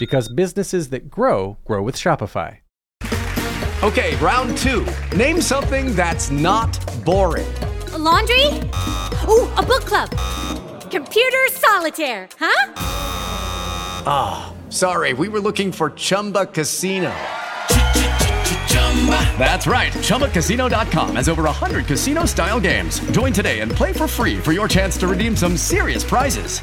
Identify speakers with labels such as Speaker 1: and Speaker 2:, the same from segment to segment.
Speaker 1: Because businesses that grow, grow with Shopify.
Speaker 2: Okay, round two. Name something that's not boring.
Speaker 3: A laundry? Ooh, a book club. Computer solitaire, huh?
Speaker 2: Ah, oh, sorry, we were looking for Chumba Casino. That's right. ChumbaCasino.com has over 100 casino style games. Join today and play for free for your chance to redeem some serious prizes.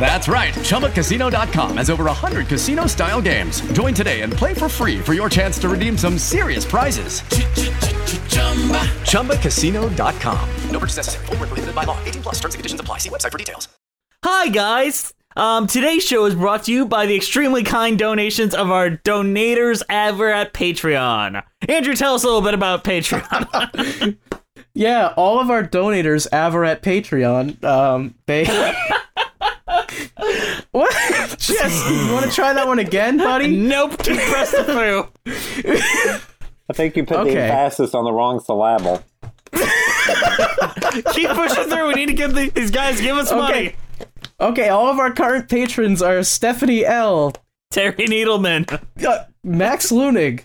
Speaker 2: That's right. ChumbaCasino.com has over 100 casino style games. Join today and play for free for your chance to redeem some serious prizes. ChumbaCasino.com. No purchase necessary. Full prohibited by law. 18 plus terms and conditions apply. See website for details.
Speaker 4: Hi, guys. Um, today's show is brought to you by the extremely kind donations of our donators ever at Patreon. Andrew, tell us a little bit about Patreon.
Speaker 5: yeah, all of our donators ever at Patreon, um, they. what? Jess, you want to try that one again, buddy?
Speaker 4: Nope. Just press pressing through.
Speaker 6: I think you put okay. the emphasis on the wrong syllable.
Speaker 4: Keep pushing through. We need to get the, these guys. Give us
Speaker 5: okay.
Speaker 4: money.
Speaker 5: Okay, all of our current patrons are Stephanie L.
Speaker 4: Terry Needleman.
Speaker 5: Uh, Max Lunig.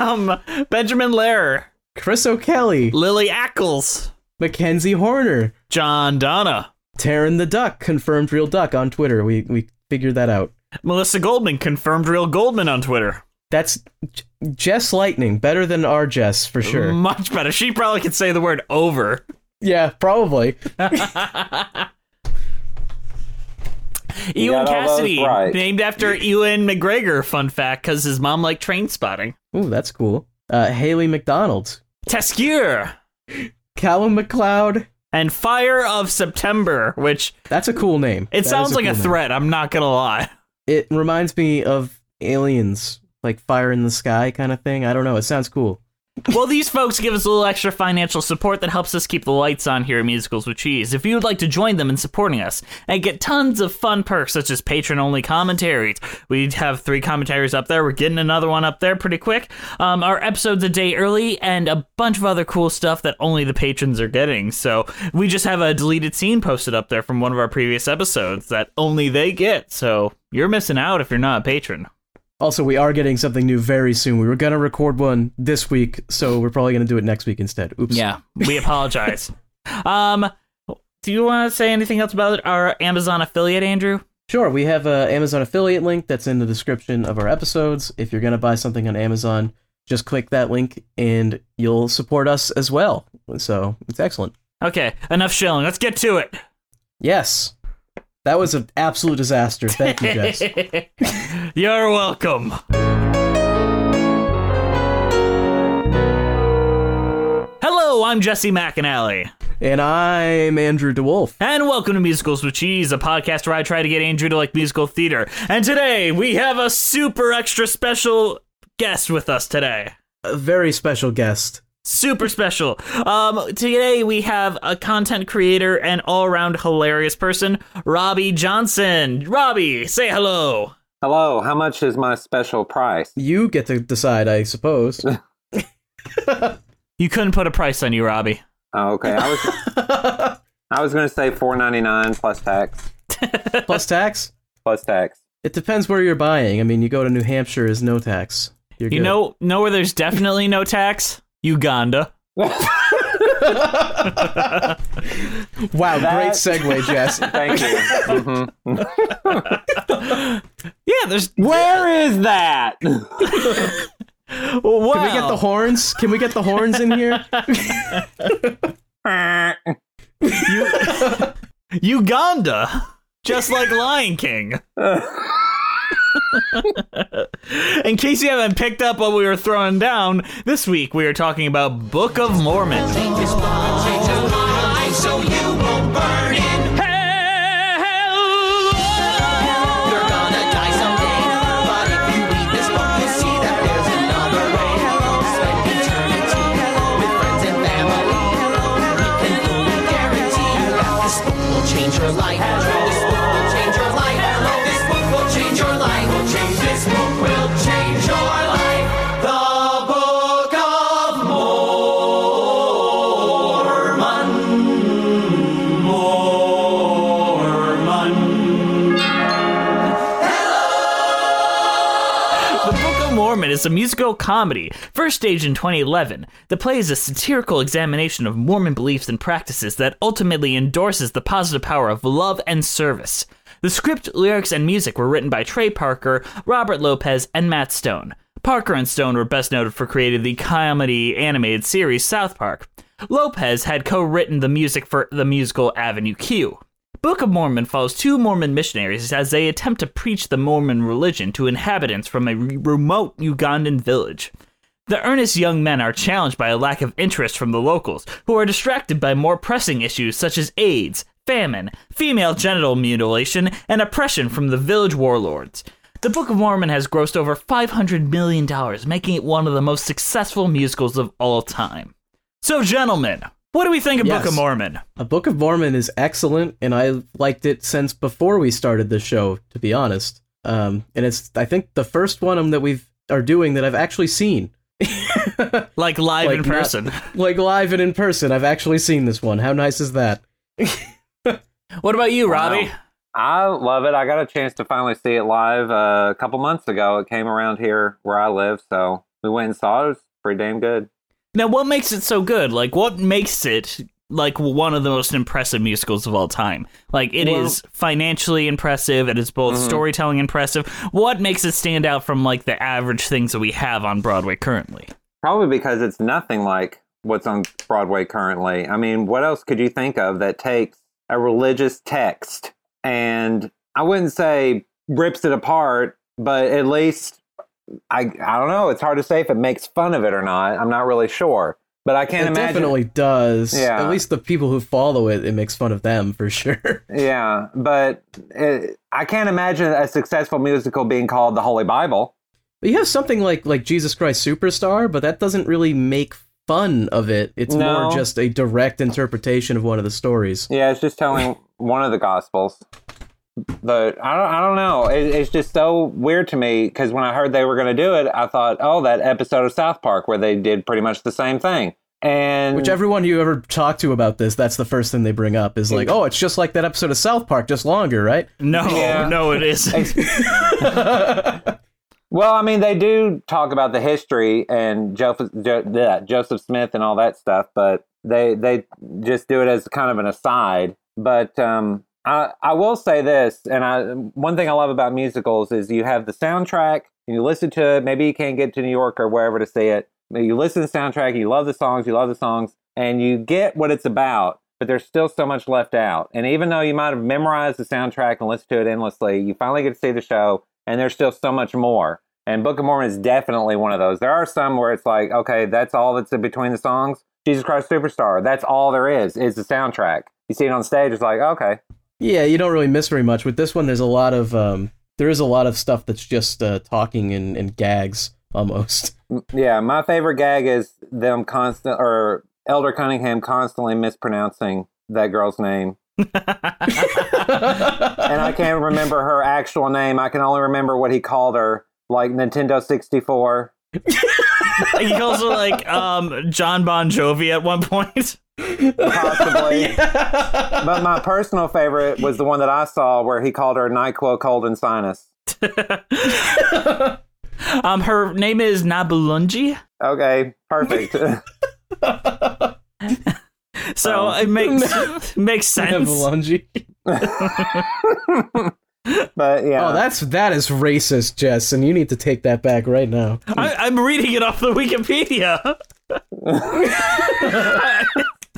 Speaker 4: Um, Benjamin Lehrer.
Speaker 5: Chris O'Kelly.
Speaker 4: Lily Ackles.
Speaker 5: Mackenzie Horner.
Speaker 4: John Donna.
Speaker 5: Taryn the Duck, confirmed real duck on Twitter. We we figured that out.
Speaker 4: Melissa Goldman, confirmed real Goldman on Twitter.
Speaker 5: That's Jess Lightning, better than our Jess for sure.
Speaker 4: Much better. She probably could say the word over.
Speaker 5: Yeah, probably.
Speaker 4: Ewan Cassidy, right. named after Ewan McGregor. Fun fact, because his mom liked Trainspotting.
Speaker 5: Ooh, that's cool. Uh, Haley McDonald,
Speaker 4: Teskier,
Speaker 5: Callum McLeod,
Speaker 4: and Fire of September, which
Speaker 5: that's a cool name.
Speaker 4: It
Speaker 5: that
Speaker 4: sounds
Speaker 5: a
Speaker 4: like
Speaker 5: cool
Speaker 4: a
Speaker 5: name.
Speaker 4: threat. I'm not gonna lie.
Speaker 5: It reminds me of Aliens, like Fire in the Sky kind of thing. I don't know. It sounds cool.
Speaker 4: Well, these folks give us a little extra financial support that helps us keep the lights on here at Musicals with Cheese. If you would like to join them in supporting us and get tons of fun perks such as patron only commentaries, we have three commentaries up there. We're getting another one up there pretty quick. Um, our episodes a day early and a bunch of other cool stuff that only the patrons are getting. So we just have a deleted scene posted up there from one of our previous episodes that only they get. So you're missing out if you're not a patron.
Speaker 5: Also, we are getting something new very soon. We were gonna record one this week, so we're probably gonna do it next week instead. Oops.
Speaker 4: Yeah, we apologize. um, do you want to say anything else about our Amazon affiliate, Andrew?
Speaker 5: Sure. We have a Amazon affiliate link that's in the description of our episodes. If you're gonna buy something on Amazon, just click that link and you'll support us as well. So it's excellent.
Speaker 4: Okay, enough shilling. Let's get to it.
Speaker 5: Yes. That was an absolute disaster. Thank you, Jess.
Speaker 4: You're welcome. Hello, I'm Jesse McAnally.
Speaker 5: And I'm Andrew DeWolf.
Speaker 4: And welcome to Musicals with Cheese, a podcast where I try to get Andrew to like musical theater. And today we have a super extra special guest with us today.
Speaker 5: a very special guest.
Speaker 4: Super special. Um, today we have a content creator and all-around hilarious person, Robbie Johnson. Robbie, say hello.
Speaker 6: Hello. How much is my special price?
Speaker 5: You get to decide, I suppose.
Speaker 4: you couldn't put a price on you, Robbie.
Speaker 6: Oh, okay. I was I was going to say four ninety nine plus tax.
Speaker 5: plus tax.
Speaker 6: Plus tax.
Speaker 5: It depends where you're buying. I mean, you go to New Hampshire is no tax.
Speaker 4: You're you good. know, know where there's definitely no tax? Uganda.
Speaker 5: wow, that... great segue, Jess.
Speaker 6: Thank you.
Speaker 4: Mm-hmm. yeah, there's.
Speaker 6: Where is that?
Speaker 5: Wow. Can we get the horns? Can we get the horns in here?
Speaker 4: Uganda, just like Lion King. In case you haven't picked up what we were throwing down, this week we are talking about Book of Mormon. A musical comedy, first staged in 2011. The play is a satirical examination of Mormon beliefs and practices that ultimately endorses the positive power of love and service. The script, lyrics, and music were written by Trey Parker, Robert Lopez, and Matt Stone. Parker and Stone were best noted for creating the comedy animated series South Park. Lopez had co written the music for the musical Avenue Q. Book of Mormon follows two Mormon missionaries as they attempt to preach the Mormon religion to inhabitants from a remote Ugandan village. The earnest young men are challenged by a lack of interest from the locals, who are distracted by more pressing issues such as AIDS, famine, female genital mutilation, and oppression from the village warlords. The Book of Mormon has grossed over $500 million, making it one of the most successful musicals of all time. So, gentlemen, what do we think of yes. Book of Mormon?
Speaker 5: A Book of Mormon is excellent, and I liked it since before we started the show, to be honest. Um, and it's I think the first one that we've are doing that I've actually seen.
Speaker 4: like live like in person.
Speaker 5: Not, like live and in person. I've actually seen this one. How nice is that?
Speaker 4: what about you, Robbie? Wow.
Speaker 6: I love it. I got a chance to finally see it live uh, a couple months ago. It came around here where I live, so we went and saw it. It was pretty damn good.
Speaker 4: Now, what makes it so good? Like, what makes it like one of the most impressive musicals of all time? Like, it well, is financially impressive. It is both mm-hmm. storytelling impressive. What makes it stand out from like the average things that we have on Broadway currently?
Speaker 6: Probably because it's nothing like what's on Broadway currently. I mean, what else could you think of that takes a religious text and I wouldn't say rips it apart, but at least I I don't know. It's hard to say if it makes fun of it or not. I'm not really sure. But I can't
Speaker 5: it
Speaker 6: imagine.
Speaker 5: definitely does. Yeah. At least the people who follow it, it makes fun of them for sure.
Speaker 6: Yeah, but it, I can't imagine a successful musical being called the Holy Bible.
Speaker 5: But you have something like like Jesus Christ Superstar, but that doesn't really make fun of it. It's no. more just a direct interpretation of one of the stories.
Speaker 6: Yeah, it's just telling one of the gospels but I don't, I don't know. It, it's just so weird to me because when I heard they were going to do it, I thought, oh, that episode of South Park where they did pretty much the same thing. And
Speaker 5: which everyone you ever talk to about this, that's the first thing they bring up is like, oh, it's just like that episode of South Park, just longer, right?
Speaker 4: No, yeah. no, it isn't.
Speaker 6: well, I mean, they do talk about the history and Joseph, Joseph Smith and all that stuff, but they they just do it as kind of an aside. But um, I, I will say this, and I one thing I love about musicals is you have the soundtrack, and you listen to it. Maybe you can't get to New York or wherever to see it. You listen to the soundtrack, you love the songs, you love the songs, and you get what it's about. But there's still so much left out. And even though you might have memorized the soundtrack and listened to it endlessly, you finally get to see the show, and there's still so much more. And Book of Mormon is definitely one of those. There are some where it's like, okay, that's all that's in between the songs. Jesus Christ Superstar, that's all there is, is the soundtrack. You see it on stage, it's like, okay,
Speaker 5: yeah, you don't really miss very much. With this one, there's a lot of um, there is a lot of stuff that's just uh, talking and, and gags almost.
Speaker 6: Yeah, my favorite gag is them constant or Elder Cunningham constantly mispronouncing that girl's name. and I can't remember her actual name. I can only remember what he called her, like Nintendo 64.
Speaker 4: he calls her like um John Bon Jovi at one point.
Speaker 6: Possibly. But my personal favorite was the one that I saw where he called her NyQuil Cold and Sinus.
Speaker 4: Um, her name is Nabulungi.
Speaker 6: Okay, perfect.
Speaker 4: So it makes makes sense.
Speaker 5: Avalanche.
Speaker 6: but yeah.
Speaker 5: Oh, that's that is racist, Jess, and you need to take that back right now.
Speaker 4: I, I'm reading it off the Wikipedia.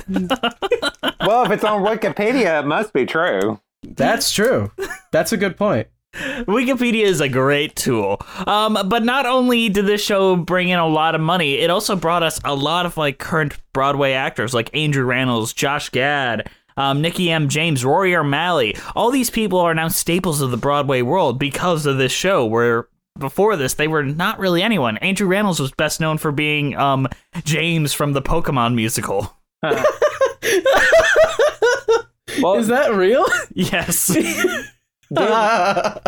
Speaker 6: well, if it's on Wikipedia, it must be true.
Speaker 5: That's true. That's a good point.
Speaker 4: Wikipedia is a great tool. Um, but not only did this show bring in a lot of money, it also brought us a lot of like current Broadway actors like Andrew Rannells, Josh Gad, um, Nikki M. James, Rory O'Malley. All these people are now staples of the Broadway world because of this show. Where before this, they were not really anyone. Andrew Rannells was best known for being um, James from the Pokemon musical.
Speaker 6: Well,
Speaker 5: Is that real?
Speaker 4: Yes.
Speaker 6: didn't,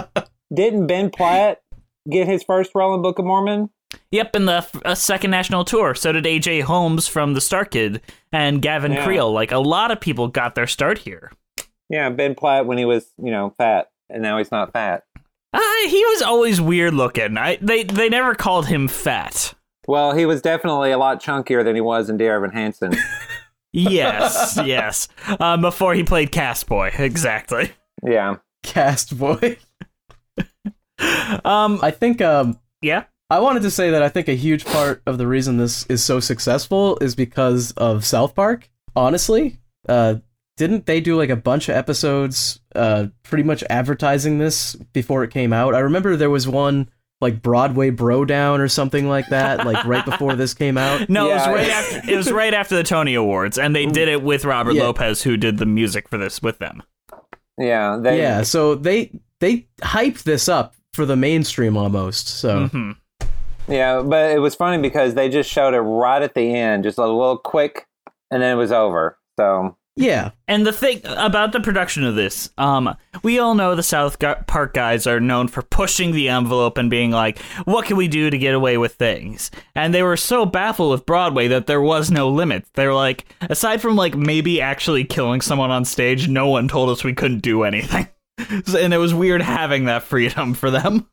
Speaker 6: didn't Ben Platt get his first role in Book of Mormon?
Speaker 4: Yep, in the uh, second national tour. So did AJ Holmes from the StarKid and Gavin
Speaker 6: Yeah.
Speaker 4: Creel. Like a lot of people got their start here.
Speaker 6: Yeah, Ben Platt when he was, you know, fat, and now he's not fat.
Speaker 4: Uh, he was always weird looking. I they they never called him fat.
Speaker 6: Well, he was definitely a lot chunkier than he was in Dear Evan Hansen.
Speaker 4: Yes, yes. Um, before he played Castboy, exactly.
Speaker 6: yeah.
Speaker 5: Cast boy.
Speaker 4: Um,
Speaker 5: I think um
Speaker 4: yeah.
Speaker 5: I wanted to say that I think a huge part of the reason this is so successful is because of South Park. Honestly, uh, didn't they do like a bunch of episodes, uh, pretty much advertising this before it came out? I remember there was one like Broadway Bro Down or something like that, like right before this came out.
Speaker 4: No, it was right after it was right after the Tony Awards, and they did it with Robert
Speaker 5: Yeah.
Speaker 4: Lopez, who did the music for this with them.
Speaker 6: Yeah. They,
Speaker 5: yeah, so they they hyped this up for the mainstream almost. So
Speaker 4: hmm
Speaker 6: Yeah, but it was funny because they just showed it right at the end, just a little quick, and then it was over. So
Speaker 5: yeah,
Speaker 4: And the thing about the production of this, um, we all know the South Park guys are known for pushing the envelope and being like, "What can we do to get away with things?" And they were so baffled with Broadway that there was no limit. They were like, aside from like maybe actually killing someone on stage, no one told us we couldn't do anything. And it was weird having that freedom for them.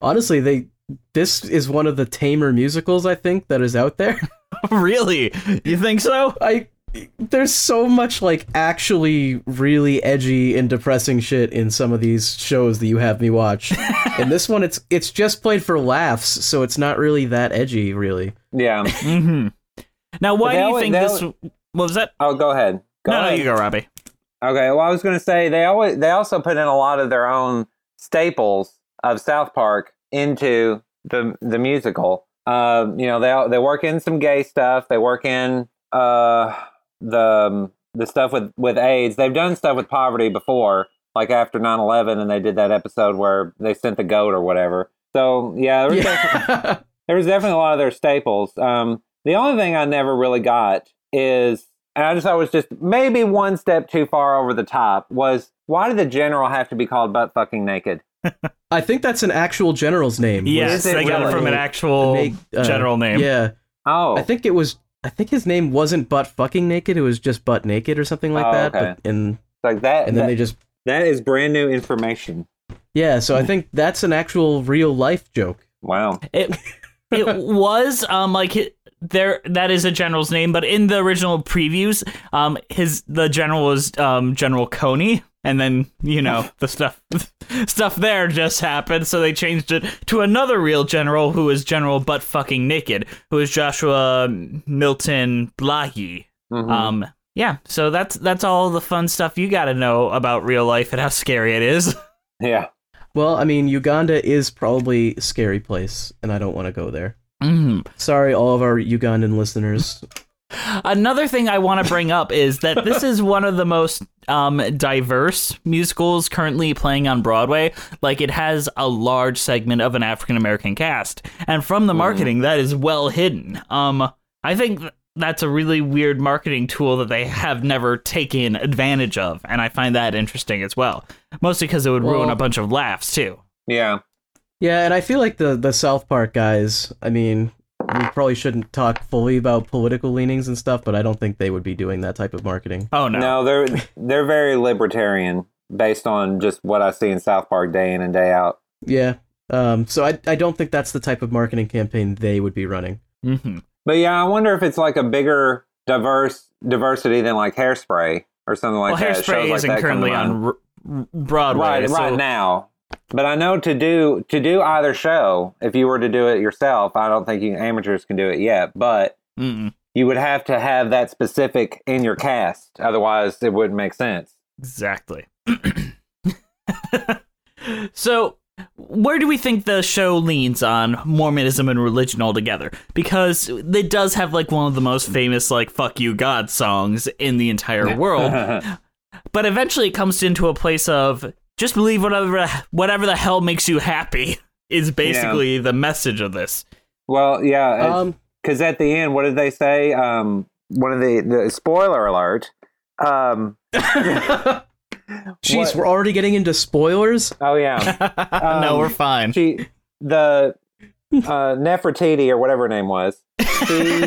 Speaker 5: honestly, they this is one of the tamer musicals I think that is out there.
Speaker 4: really? You think so?
Speaker 5: I there's so much like actually really edgy and depressing shit in some of these shows that you have me watch. and this one it's it's just played for laughs, so it's not really that edgy really.
Speaker 6: yeah.
Speaker 4: Mm-hmm. Now, why do you
Speaker 6: always-
Speaker 4: think this?
Speaker 6: always-
Speaker 4: What was that?
Speaker 6: Oh, go ahead. Go
Speaker 4: no, no, you go, Robbie.
Speaker 6: Okay. Well, I was going to say they always they also put in a lot of their own staples of South Park into the the musical. Uh, you know, they they work in some gay stuff. They work in uh the um, the stuff with with AIDS. They've done stuff with poverty before, like after 9-11, and they did that episode where they sent the goat or whatever. So yeah, there was definitely-
Speaker 5: Yeah.
Speaker 6: there was definitely a lot of their staples. Um, the only thing I never really got is, and I just thought was just maybe one step too far over the top, was why did the general have to be called butt fucking naked?
Speaker 5: I think that's an actual general's name.
Speaker 4: Yes,
Speaker 6: Is it
Speaker 4: they got it from an actual
Speaker 5: Na- uh,
Speaker 4: general name.
Speaker 5: Yeah.
Speaker 6: Oh,
Speaker 5: I think it was I think his name wasn't butt fucking naked, it was just butt naked or something like
Speaker 6: Oh,
Speaker 5: that.
Speaker 6: okay.
Speaker 5: But and
Speaker 6: like that.
Speaker 5: and then
Speaker 6: that,
Speaker 5: they just
Speaker 6: that is brand new information.
Speaker 5: Yeah, so I think that's an actual real life joke.
Speaker 6: Wow.
Speaker 4: It it was um like it, there that is a general's name, but in the original previews, um his the general was um General Kony, and then you know the stuff stuff there just happened, so they changed it to another real general who is General Butt Fucking Naked, who is Joshua Milton Blahyi.
Speaker 6: Mhm.
Speaker 4: Um yeah, so that's that's all the fun stuff you got to know about real life and how scary it is.
Speaker 6: yeah.
Speaker 5: Well, I mean, Uganda is probably a scary place, and I don't want to go there.
Speaker 4: Mm.
Speaker 5: Sorry, all of our Ugandan listeners.
Speaker 4: Another thing I want to bring up is that this is one of the most um, diverse musicals currently playing on Broadway. Like it has a large segment of an African American cast, and from the marketing, that is well hidden. Um, I think that's a really weird marketing tool that they have never taken advantage of, and I find that interesting as well. Mostly because it would ruin a bunch of laughs too.
Speaker 6: Yeah.
Speaker 5: Yeah, and I feel like the the South Park guys. I mean, we probably shouldn't talk fully about political leanings and stuff, but I don't think they would be doing that type of marketing.
Speaker 4: Oh no,
Speaker 6: No, they're they're very libertarian based on just what I see in South Park day in and day out.
Speaker 5: Yeah. Um. So I I don't think that's the type of marketing campaign they would be running.
Speaker 4: hmm
Speaker 6: But yeah, I wonder if it's like a bigger diverse diversity than like Hairspray or something like
Speaker 4: well,
Speaker 6: that. Shows
Speaker 4: Hairspray
Speaker 6: like
Speaker 4: isn't
Speaker 6: that
Speaker 4: currently
Speaker 6: to
Speaker 4: on R- Broadway,
Speaker 6: right
Speaker 4: so-
Speaker 6: right now. But I know to do to do either show, if you were to do it yourself, I don't think you amateurs can do it yet. But
Speaker 4: Mm-mm.
Speaker 6: you would have to have that specific in your cast, otherwise it wouldn't make sense.
Speaker 4: Exactly. so, where do we think the show leans on Mormonism and religion altogether? Because it does have like one of the most famous like "fuck you God" songs in the entire world, but eventually it comes into a place of just believe whatever whatever the hell makes you happy is basically the message of this.
Speaker 6: Well, yeah,
Speaker 5: Um.
Speaker 6: because at the end, what did they say? Um, one of the, the spoiler alert. Um,
Speaker 5: Jeez,
Speaker 6: What-
Speaker 5: we're already getting into spoilers.
Speaker 6: oh yeah,
Speaker 4: no,
Speaker 6: Um,
Speaker 4: we're fine.
Speaker 6: she the uh, Nefertiti or whatever her name was. She,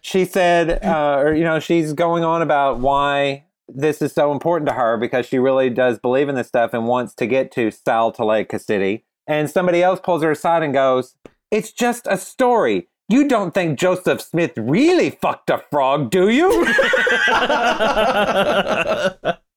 Speaker 6: she said, uh, or you know, she's going on about why this is so important to her because she really does believe in this stuff and wants to get to Salt Lake City. And somebody else pulls her aside and goes, "It's just a story." You don't think Joseph Smith really fucked a frog, do you?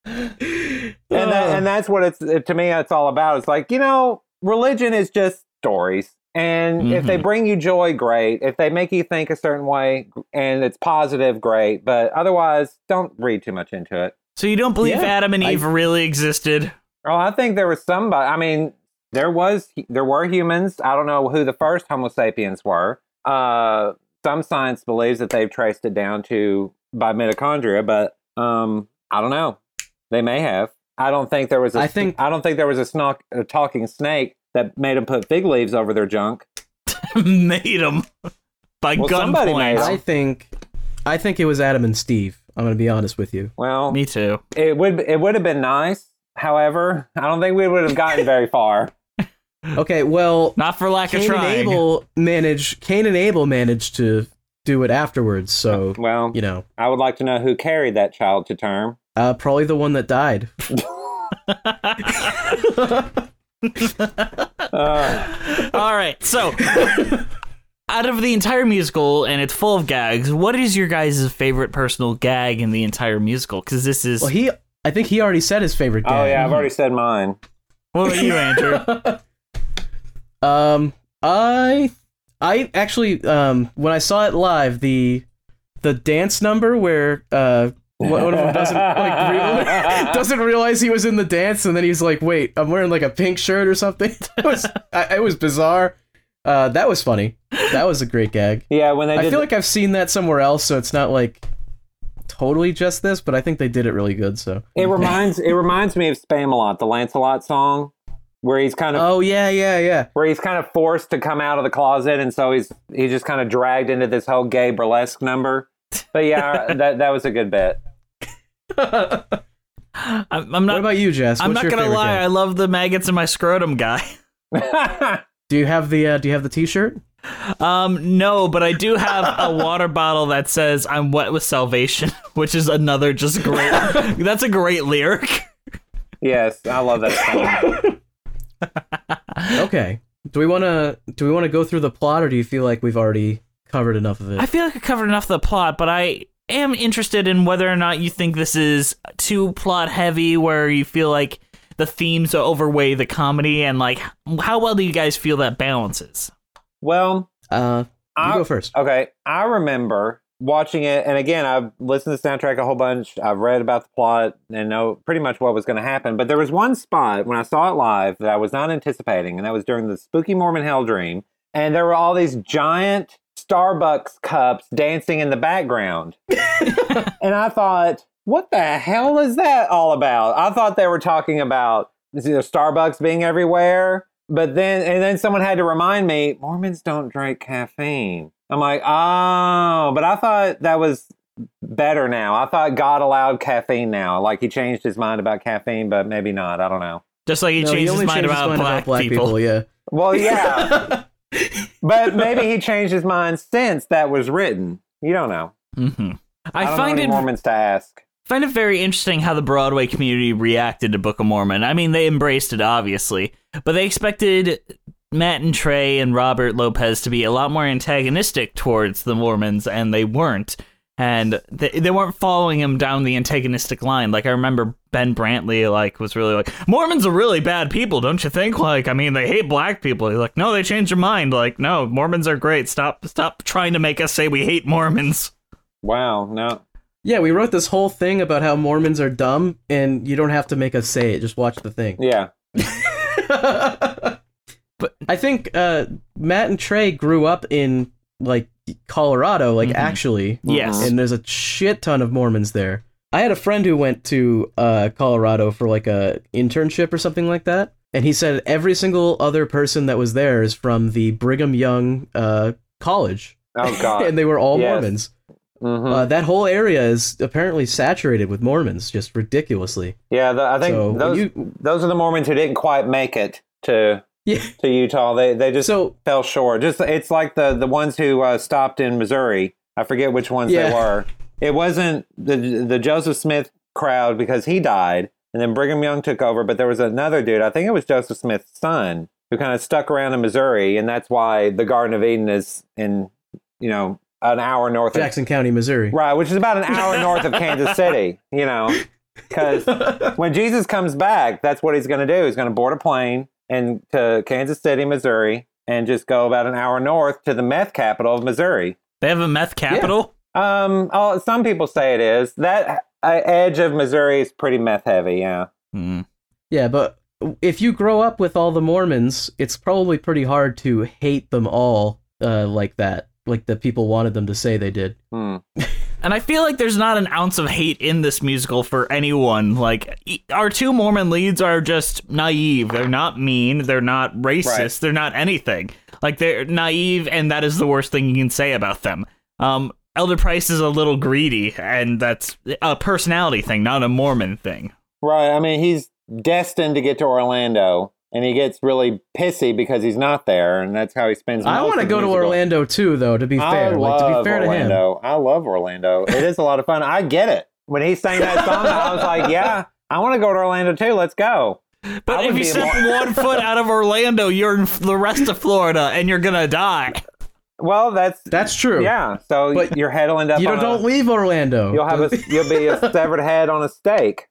Speaker 6: and, that, and that's what it's to me it's all about it's like you know religion is just stories and if they bring you joy great. If they make you think a certain way and it's positive great. But otherwise don't read too much into it.
Speaker 4: So you don't believe
Speaker 5: Yeah,
Speaker 4: Adam and
Speaker 5: I-
Speaker 4: Eve really existed?
Speaker 6: oh i think there was somebody i mean there was there were humans. I don't know who the first homo sapiens were. Uh some science believes that they've traced it down to by mitochondria but um i don't know. They may have. I don't think there was a
Speaker 5: I think-
Speaker 6: i don't think there was a, snock, a talking snake that made them put fig leaves over their junk
Speaker 4: made them by
Speaker 6: Well, somebody made
Speaker 4: gunpoint.
Speaker 6: 'em.
Speaker 5: I think, I think it was Adam and Steve. I'm gonna be honest with you.
Speaker 6: well
Speaker 4: Me too.
Speaker 6: it would it would have been nice however i don't think we would have gotten very far
Speaker 5: Okay, well,
Speaker 4: Not for lack of
Speaker 5: Cain and
Speaker 4: trying.
Speaker 5: Abel managed. Cain and Abel managed to do it afterwards. So
Speaker 6: well
Speaker 5: you know,
Speaker 6: i would like to know who carried that child to term
Speaker 5: uh, probably the one that died.
Speaker 6: Uh,
Speaker 4: All right, so out of the entire musical, and it's full of gags. What is your guys' favorite personal gag in the entire musical? Because this is.
Speaker 5: Well, he. I think he already said his favorite.
Speaker 6: oh yeah i've already said mine
Speaker 4: what about you, Andrew?
Speaker 5: Um, I, I actually, um, when I saw it live, the, the dance number where uh, one one of them doesn't like real, doesn't realize he was in the dance, and then he's like, "Wait, I'm wearing like a pink shirt or something." It was, I, it was bizarre. Uh, that was funny. That was a great gag.
Speaker 6: yeah when they
Speaker 5: I feel like I've seen that somewhere else, so it's not like totally just this, but I think they did it really good. So.
Speaker 6: it reminds it reminds me of Spamalot, the Lancelot song, where he's kind of
Speaker 5: Oh yeah, yeah, yeah.
Speaker 6: where he's kind of forced to come out of the closet, and so he's he's just kind of dragged into this whole gay burlesque number. But yeah, that that was a good bit.
Speaker 4: I'm, I'm not.
Speaker 5: What about you, Jess?
Speaker 4: I'm
Speaker 5: What's
Speaker 4: not
Speaker 5: your
Speaker 4: gonna lie.
Speaker 5: gag?
Speaker 4: I love the maggots in my scrotum guy.
Speaker 5: Do you have the uh, Do you have the T-shirt?
Speaker 4: Um, no, but I do have a water bottle that says "I'm wet with salvation," which is another just great. that's a great lyric.
Speaker 6: yes, I love that song.
Speaker 5: Okay. Do we want to Do we want to go through the plot, or do you feel like we've already covered enough of it?
Speaker 4: I feel like I covered enough of the plot, but I am interested in whether or not you think this is too plot heavy, where you feel like the themes overweigh the comedy, and like how well do you guys feel that balances?
Speaker 6: Well,
Speaker 5: uh, you
Speaker 6: I-
Speaker 5: go first.
Speaker 6: Okay, I remember watching it, and again, I've listened to the soundtrack a whole bunch. I've read about the plot and know pretty much what was going to happen. But there was one spot when I saw it live that I was not anticipating, and that was during the Spooky Mormon Hell Dream. And there were all these giant Starbucks cups dancing in the background. and I thought, what the hell is that all about? I thought they were talking about you know, Starbucks being everywhere. But then, and then someone had to remind me Mormons don't drink caffeine. I'm like, oh, but I thought that was better now. I thought God allowed caffeine now. Like he changed his mind about caffeine, but maybe not. I don't know.
Speaker 4: Just like he
Speaker 5: No,
Speaker 4: changed
Speaker 5: only
Speaker 4: his mind
Speaker 5: changed
Speaker 4: about, black, people.
Speaker 5: Yeah.
Speaker 6: Well, yeah. but maybe he changed his mind since that was written. You don't know.
Speaker 4: hmm I,
Speaker 6: I, don't
Speaker 4: find
Speaker 6: know
Speaker 4: it
Speaker 6: Mormons to ask.
Speaker 4: find it very interesting how the Broadway community reacted to Book of Mormon. I mean, they embraced it obviously, but they expected Matt and Trey and Robert Lopez to be a lot more antagonistic towards the Mormons, and they weren't. And they, they weren't following him down the antagonistic line. Like I remember Ben Brantley, like was really like Mormons are really bad people, don't you think? Like I mean, they hate black people. He's like, no, they changed their mind. Like no, Mormons are great. Stop, stop trying to make us say we hate Mormons.
Speaker 6: Wow. No.
Speaker 5: Yeah, we wrote this whole thing about how Mormons are dumb, and you don't have to make us say it. Just watch the thing.
Speaker 6: Yeah.
Speaker 5: but I think uh, Matt and Trey grew up in like Colorado, like
Speaker 4: Mhm.
Speaker 5: actually.
Speaker 4: Yes.
Speaker 5: And there's a shit ton of Mormons there. I had a friend who went to uh, Colorado for like a internship or something like that, and he said every single other person that was there is from the Brigham Young uh, College,
Speaker 6: Oh God.
Speaker 5: and they were all
Speaker 6: Yes.
Speaker 5: Mormons.
Speaker 6: Mhm.
Speaker 5: Uh, that whole area is apparently saturated with Mormons, just ridiculously.
Speaker 6: yeah. The, I think
Speaker 5: So,
Speaker 6: those
Speaker 5: you-
Speaker 6: those are the Mormons who didn't quite make it to
Speaker 5: Yeah.
Speaker 6: to Utah. They they just
Speaker 5: So
Speaker 6: fell short. Just it's like the the ones who uh, stopped in Missouri. I forget which ones they were. It wasn't the the Joseph Smith crowd because he died, and then Brigham Young took over. But there was another dude. I think it was Joseph Smith's son who kind of stuck around in Missouri, and that's why the Garden of Eden is in you know an hour north of
Speaker 5: Jackson County, Missouri.
Speaker 6: Right, which is about an hour north of Kansas City, you know. Because when Jesus comes back, that's what he's going to do. He's going to board a plane and to Kansas City, Missouri, and just go about an hour north to the meth capital of Missouri.
Speaker 4: They have a meth capital.
Speaker 6: Um, oh, some people say it is. That uh, edge of Missouri is pretty meth heavy, yeah.
Speaker 4: Hmm.
Speaker 5: Yeah, but if you grow up with all the Mormons, it's probably pretty hard to hate them all uh, like that, like the people wanted them to say they did.
Speaker 6: Hmm.
Speaker 4: And I feel like there's not an ounce of hate in this musical for anyone. Like our two Mormon leads are just naive. They're not mean. They're not racist.
Speaker 6: Right.
Speaker 4: They're not anything. Like they're naive, and that is the worst thing you can say about them. Um, Elder Price is a little greedy, and that's a personality thing, not a Mormon thing.
Speaker 6: Right. I mean, he's destined to get to Orlando, and he gets really pissy because he's not there, and that's how he spends.
Speaker 5: I
Speaker 6: most
Speaker 5: want to
Speaker 6: of the
Speaker 5: go to. Orlando too, though. To be fair, like to be fair to him,
Speaker 6: Orlando. I love Orlando. It is a lot of fun. I get it. When he sang that song, I was like, yeah, I want to go to Orlando too. Let's go.
Speaker 4: But if you
Speaker 6: be
Speaker 4: step
Speaker 6: more-
Speaker 4: one foot out of Orlando, you're in the rest of Florida, and you're gonna die.
Speaker 6: Well, that's
Speaker 5: that's true.
Speaker 6: yeah. So
Speaker 5: But
Speaker 6: your head will end up.
Speaker 5: you don't,
Speaker 6: a-
Speaker 5: don't leave Orlando.
Speaker 6: You'll have a. You'll be a severed head on a stake.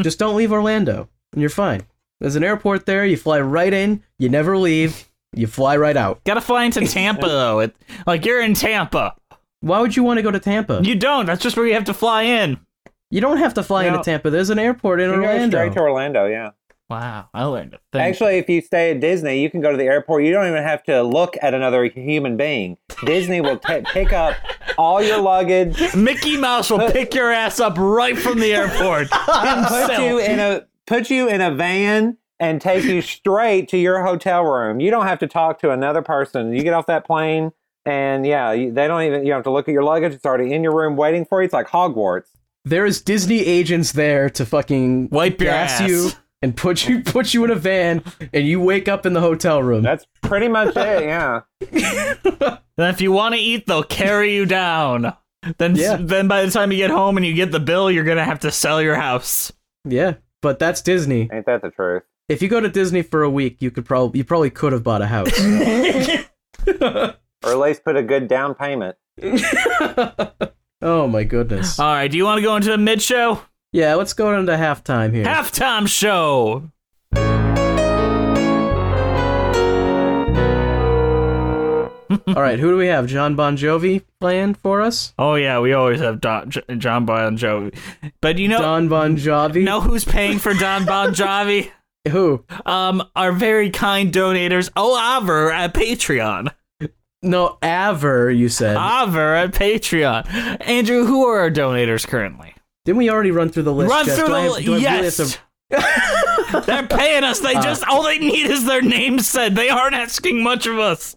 Speaker 5: Just don't leave Orlando, and you're fine. There's an airport there. You fly right in. You never leave. You fly right out.
Speaker 4: Gotta fly into Tampa though. It, like you're in Tampa.
Speaker 5: Why would you want to go to Tampa?
Speaker 4: You don't. That's just where you have to fly in.
Speaker 5: You don't have to fly
Speaker 6: No.
Speaker 5: into Tampa. There's an airport in
Speaker 6: You go
Speaker 5: Orlando.
Speaker 6: straight to Orlando. Yeah.
Speaker 4: Wow, I learned a thing.
Speaker 6: Actually, if you stay at Disney, you can go to the airport. You don't even have to look at another human being. Disney will ta pick up all your luggage,
Speaker 4: Mickey Mouse will pick your ass up right from the airport. himself.
Speaker 6: put you in a put you in a van and take you straight to your hotel room. You don't have to talk to another person. You get off that plane and yeah, they don't even you don't have to look at your luggage. It's already in your room waiting for you. It's like Hogwarts.
Speaker 5: There's Disney agents there to fucking
Speaker 4: Wipe your
Speaker 5: gas
Speaker 4: ass.
Speaker 5: you and put you put you in a van, and you wake up in the hotel room.
Speaker 6: That's pretty much it. Yeah.
Speaker 4: Then if you want to eat, they'll carry you down. Then,
Speaker 5: Yeah.
Speaker 4: then by the time you get home and you get the bill, you're gonna have to sell your house.
Speaker 5: yeah, but that's Disney.
Speaker 6: Ain't that the truth?
Speaker 5: If you go to Disney for a week, you could probably you probably could have bought a house.
Speaker 6: Or at least put a good down payment.
Speaker 5: oh my goodness.
Speaker 4: All right, do you want to go into the mid show?
Speaker 5: Yeah, let's go into halftime here.
Speaker 4: Halftime show.
Speaker 5: All right, who do we have? John Bon Jovi playing for us?
Speaker 4: Oh yeah, we always have Don, J- John Bon Jovi. But you know,
Speaker 5: Don Bon Jovi.
Speaker 4: know who's paying for Don Bon Jovi?
Speaker 5: Who?
Speaker 4: Um, our very kind donators, Oliver at Patreon.
Speaker 5: No, Aver, you said.
Speaker 4: Aver at Patreon. Andrew, who are our donators currently?
Speaker 5: Didn't we already run through the list?
Speaker 4: Run
Speaker 5: Jeff?
Speaker 4: through
Speaker 5: Do
Speaker 4: the
Speaker 5: I have-
Speaker 4: li-
Speaker 5: do I really
Speaker 4: yes.
Speaker 5: to-
Speaker 4: They're paying us. They just all they need is their name said. They aren't asking much of us.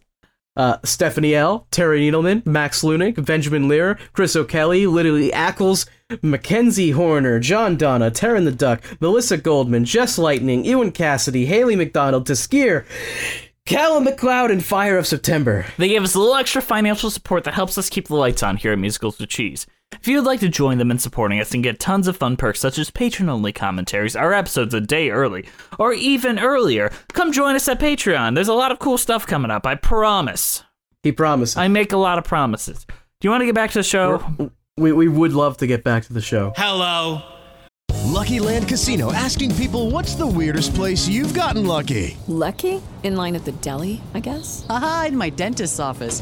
Speaker 5: Uh, Stephanie L., Terry Needleman, Max Lunick, Benjamin Lear, Chris O'Kelly, Literally Ackles, Mackenzie Horner, John Donna, Taryn the Duck, Melissa Goldman, Jess Lightning, Ewan Cassidy, Haley McDonald, Taskir, Callum McLeod, and Fire of September.
Speaker 4: They give us a little extra financial support that helps us keep the lights on here at Musicals with Cheese. If you'd like to join them in supporting us and get tons of fun perks such as patron only commentaries, our episodes a day early, or even earlier, come join us at Patreon. There's a lot of cool stuff coming up, I promise.
Speaker 5: He promised.
Speaker 4: I make a lot of promises. Do you want to get back to the show?
Speaker 5: we, we would love to get back to the show.
Speaker 7: Hello.
Speaker 8: Lucky Land Casino asking people what's the weirdest place you've gotten lucky?
Speaker 9: Lucky? In line at the deli, I guess?
Speaker 10: Aha, in my dentist's office.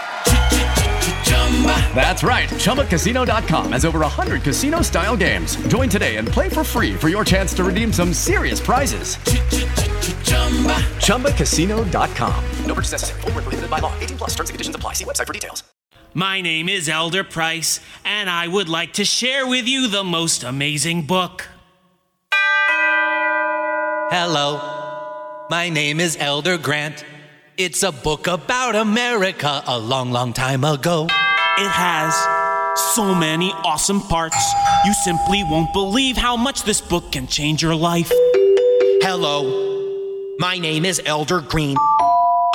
Speaker 2: That's right. ChumbaCasino.com has over 100 casino style games. Join today and play for free for your chance to redeem some serious prizes. ChumbaCasino.com. No purchase necessary. Full prohibited by law. 18 plus terms and conditions apply. See website for details.
Speaker 7: My name is Elder Price, and I would like to share with you the most amazing book.
Speaker 11: Hello, my name is Elder Grant. It's a book about America a long, long time ago.
Speaker 7: It has so many awesome parts. You simply won't believe how much this book can change your life.
Speaker 11: Hello, my name is Elder Green.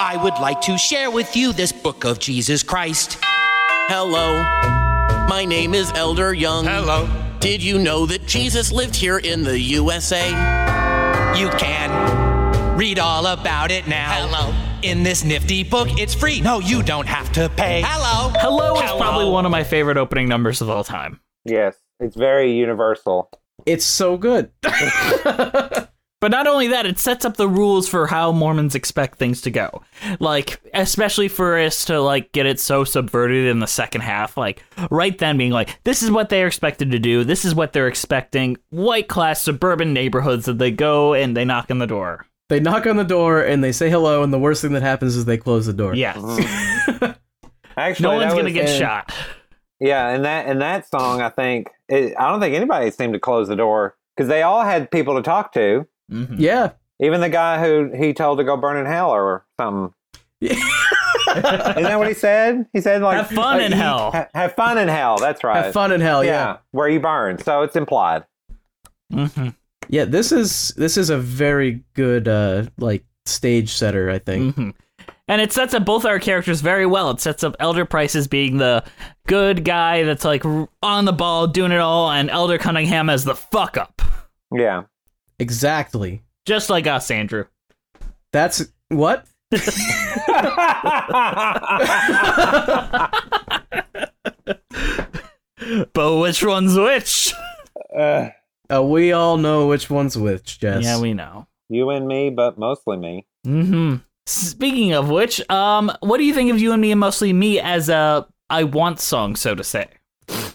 Speaker 11: I would like to share with you this book of Jesus Christ. Hello, my name is Elder Young.
Speaker 7: Hello.
Speaker 11: Did you know that Jesus lived here in the USA? You can read all about it now.
Speaker 7: Hello.
Speaker 11: In this nifty book, it's free. No, you don't have to pay. Hello.
Speaker 4: Hello is
Speaker 7: Hello.
Speaker 4: probably one of my favorite opening numbers of all time.
Speaker 6: Yes, it's very universal.
Speaker 5: It's so good.
Speaker 4: But not only that, it sets up the rules for how Mormons expect things to go. Like, especially for us to like get it so subverted in the second half, like right then being like, this is what they're expected to do, this is what they're expecting. White class suburban neighborhoods that they go and they knock on the door.
Speaker 5: They knock on the door and they say hello, and the worst thing that happens is they close the door.
Speaker 4: Yes.
Speaker 6: Actually,
Speaker 4: no one's gonna get
Speaker 6: in-
Speaker 4: shot.
Speaker 6: Yeah, and that and that song, I think, it, I don't think anybody seemed to close the door because they all had people to talk to.
Speaker 4: Mm-hmm.
Speaker 5: Yeah.
Speaker 6: Even the guy who he told to go burn in hell or something. Isn't that what he said? He said like
Speaker 4: Have fun in
Speaker 6: he-
Speaker 4: hell.
Speaker 6: ha- have fun in hell. That's right.
Speaker 5: Have fun in hell, yeah.
Speaker 6: where you burn. So it's implied.
Speaker 4: Mm-hmm.
Speaker 5: Yeah, this is this is a very good uh like stage setter, I think.
Speaker 4: hmm And it sets up both our characters very well. It sets up Elder Price as being the good guy that's like on the ball, doing it all, and Elder Cunningham as the fuck up.
Speaker 6: Yeah.
Speaker 5: Exactly.
Speaker 4: Just like us, Andrew.
Speaker 5: That's what?
Speaker 4: but which one's which?
Speaker 6: Uh,
Speaker 5: Uh, we all know which one's which, Jess.
Speaker 4: Yeah, we know.
Speaker 6: you and me, but mostly me.
Speaker 4: Mm-hmm. Speaking of which, um, what do you think of you and me and mostly me as a I want song, so to say?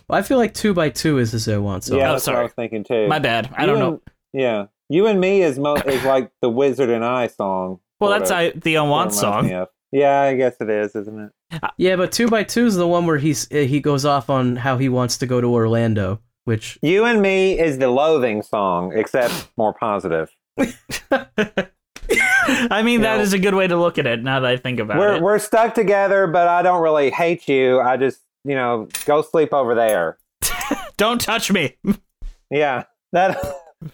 Speaker 5: I feel like two by two is this I want song.
Speaker 6: yeah,
Speaker 4: Oh,
Speaker 6: that's what I
Speaker 4: sorry.
Speaker 6: was thinking too.
Speaker 4: My bad. I
Speaker 6: You
Speaker 4: don't know.
Speaker 6: Yeah, you and me is mo- is like the Wizard and I song.
Speaker 4: Well, that's
Speaker 6: of.
Speaker 4: I, the I want
Speaker 6: That reminds me
Speaker 4: song.
Speaker 6: Yeah, I guess it is, isn't it?
Speaker 5: Yeah, but two by two is the one where he's uh, he goes off on how he wants to go to Orlando, which
Speaker 6: You and me is the loathing song, except more positive.
Speaker 4: I mean, that
Speaker 6: Yeah.
Speaker 4: is a good way to look at it. Now that I think about
Speaker 6: We're
Speaker 4: it.
Speaker 6: we're stuck together, but I don't really hate you. I just you know go sleep over there.
Speaker 4: Don't touch me.
Speaker 6: Yeah, that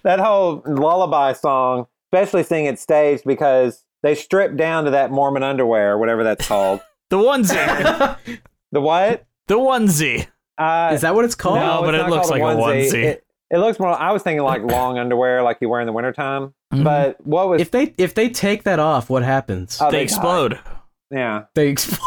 Speaker 6: that whole lullaby song, especially seeing it staged because they stripped down to that Mormon underwear, or whatever that's called.
Speaker 4: The onesie.
Speaker 6: the what?
Speaker 4: The onesie.
Speaker 6: Uh,
Speaker 5: is that what it's called?
Speaker 4: No,
Speaker 6: it's
Speaker 4: but it looks like a onesie.
Speaker 6: It, it looks more. I was thinking like long underwear, like you wear in the wintertime.
Speaker 4: Mhm.
Speaker 6: But what was
Speaker 5: if they if they take that off, what happens?
Speaker 6: Oh,
Speaker 4: they
Speaker 6: they
Speaker 4: explode.
Speaker 6: yeah?
Speaker 5: They explode.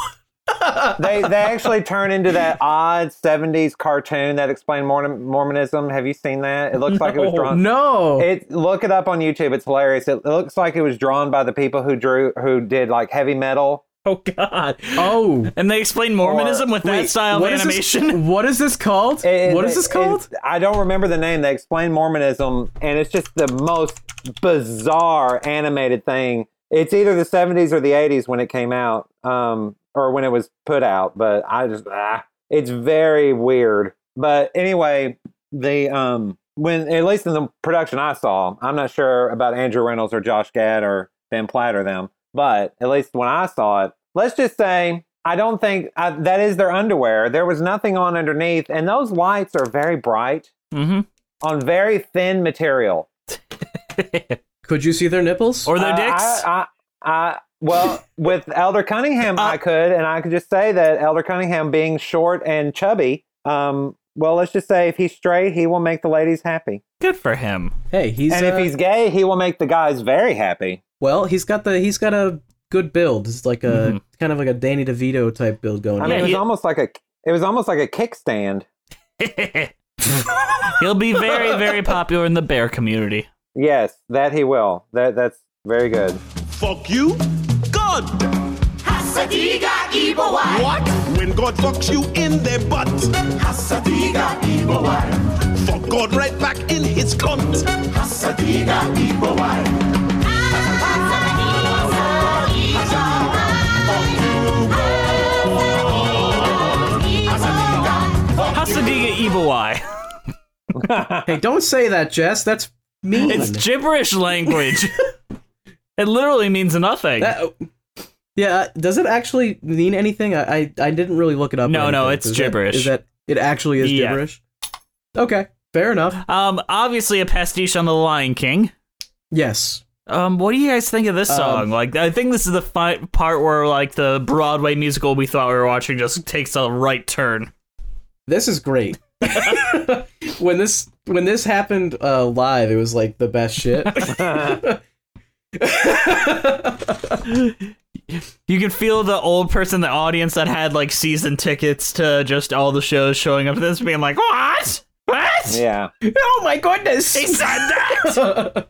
Speaker 6: they they actually turn into that odd '70s cartoon that explained Mormonism. Have you seen that? It looks like it was drawn.
Speaker 5: No.
Speaker 6: It look it up on YouTube. It's hilarious. It, it looks like it was drawn by the people who drew who did like heavy metal.
Speaker 4: Oh God.
Speaker 5: Oh.
Speaker 4: And they explain Mormonism with that
Speaker 5: Wait,
Speaker 4: style of
Speaker 5: what is this-
Speaker 4: animation.
Speaker 5: what is this called?
Speaker 6: It-
Speaker 5: what is this called?
Speaker 6: it- I don't remember the name. They explain Mormonism, and it's just the most bizarre animated thing. It's either the 70s or the 80s when it came out, um, or when it was put out. But I just, ah, it's very weird. But anyway, the um, when at least in the production I saw, I'm not sure about Andrew Rannells or Josh Gad or Ben Platt or them, but at least when I saw it, let's just say I don't think I, that is their underwear. There was nothing on underneath, and those lights are very bright
Speaker 4: Mm-hmm.
Speaker 6: on very thin material.
Speaker 5: Could you see their nipples
Speaker 4: or their
Speaker 6: Uh,
Speaker 4: dicks?
Speaker 6: I, I, I, well, with Elder Cunningham,
Speaker 4: Uh,
Speaker 6: I could, and I could just say that Elder Cunningham, being short and chubby, um, well, let's just say if he's straight, he will make the ladies happy,
Speaker 4: Good for him.
Speaker 5: Hey, he's
Speaker 6: and
Speaker 5: uh,
Speaker 6: if he's gay, he will make the guys very happy.
Speaker 5: Well, he's got the he's got a good build. It's like a
Speaker 4: Mhm.
Speaker 5: kind of like a Danny DeVito type build going
Speaker 6: I
Speaker 5: on.
Speaker 6: mean,
Speaker 4: Yeah,
Speaker 6: it was
Speaker 4: he-
Speaker 6: almost like a, it was almost like a kickstand.
Speaker 4: He'll be very, very popular in the bear community.
Speaker 6: Yes, that he will. That that's very good.
Speaker 7: Fuck you? God!
Speaker 12: Hasadiga evil.
Speaker 7: What? When God fucks you in their butt.
Speaker 12: Hasadiga evil.
Speaker 7: Fuck God right back in his cunt.
Speaker 12: Hasadiga
Speaker 4: Ibawai.
Speaker 5: hey, don't say that, Jess. That's mean.
Speaker 4: It's gibberish language. it literally means nothing.
Speaker 5: That- yeah, uh, does it actually mean anything? I I, I didn't really look it up.
Speaker 4: No, no, it's
Speaker 5: Is
Speaker 4: gibberish.
Speaker 5: is that it actually is
Speaker 4: Yeah.
Speaker 5: gibberish? Okay, fair enough.
Speaker 4: Um, obviously a pastiche on the Lion King.
Speaker 5: Yes.
Speaker 4: Um, what do you guys think of this
Speaker 5: Um,
Speaker 4: song? like, I think this is the fi- part where like the Broadway musical we thought we were watching just takes a right turn.
Speaker 5: This is great. when this when this happened uh, live, it was like the best shit.
Speaker 4: You can feel the old person in the audience that had like season tickets to just all the shows showing up to this being like, What? What?
Speaker 6: Yeah.
Speaker 5: oh my goodness!
Speaker 4: He said that!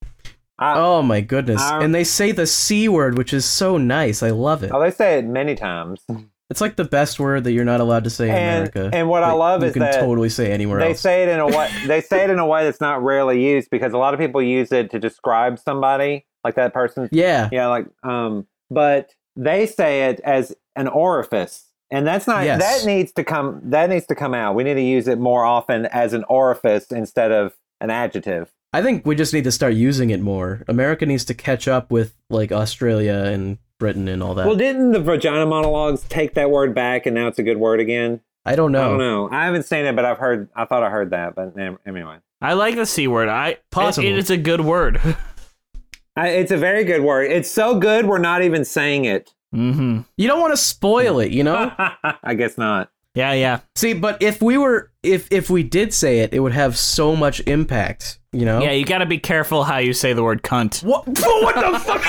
Speaker 5: oh my goodness!
Speaker 6: I-
Speaker 5: and they say the c word, which is so nice. I love it.
Speaker 6: Oh, they say it many times.
Speaker 5: It's like the best word that you're not allowed to say in
Speaker 6: And-
Speaker 5: America.
Speaker 6: and what I love is that
Speaker 5: you
Speaker 6: is
Speaker 5: can
Speaker 6: that
Speaker 5: totally say anywhere
Speaker 6: they
Speaker 5: else.
Speaker 6: say it in a way they say it in a way that's not rarely used because a lot of people use it to describe somebody like that person
Speaker 5: yeah,
Speaker 6: yeah like um but they say it as an orifice and that's not
Speaker 5: Yes.
Speaker 6: that needs to come that needs to come out we need to use it more often as an orifice instead of an adjective
Speaker 5: I think we just need to start using it more. America needs to catch up with like Australia and Britain and all that.
Speaker 6: well didn't the vagina monologues take that word back and now it's a good word again
Speaker 5: I don't know.
Speaker 6: i don't know i haven't seen it but i've heard i thought i heard that but anyway
Speaker 4: I like the C word. I
Speaker 5: Possible.
Speaker 4: It, it is a good word.
Speaker 6: I, it's a very good word it's so good we're not even saying it
Speaker 4: mm-hmm.
Speaker 5: You don't want to spoil it, you know?
Speaker 6: i guess not
Speaker 4: Yeah, yeah.
Speaker 5: See, but if we were if if we did say it, it would have so much impact, you know?
Speaker 4: Yeah, you gotta be careful how you say the word cunt.
Speaker 5: What what the fuck?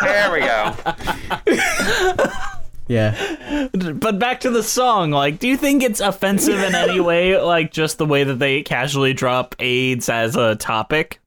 Speaker 6: there we go
Speaker 5: Yeah.
Speaker 4: But back to the song, like, do you think it's offensive in any way, like just the way that they casually drop AIDS as a topic?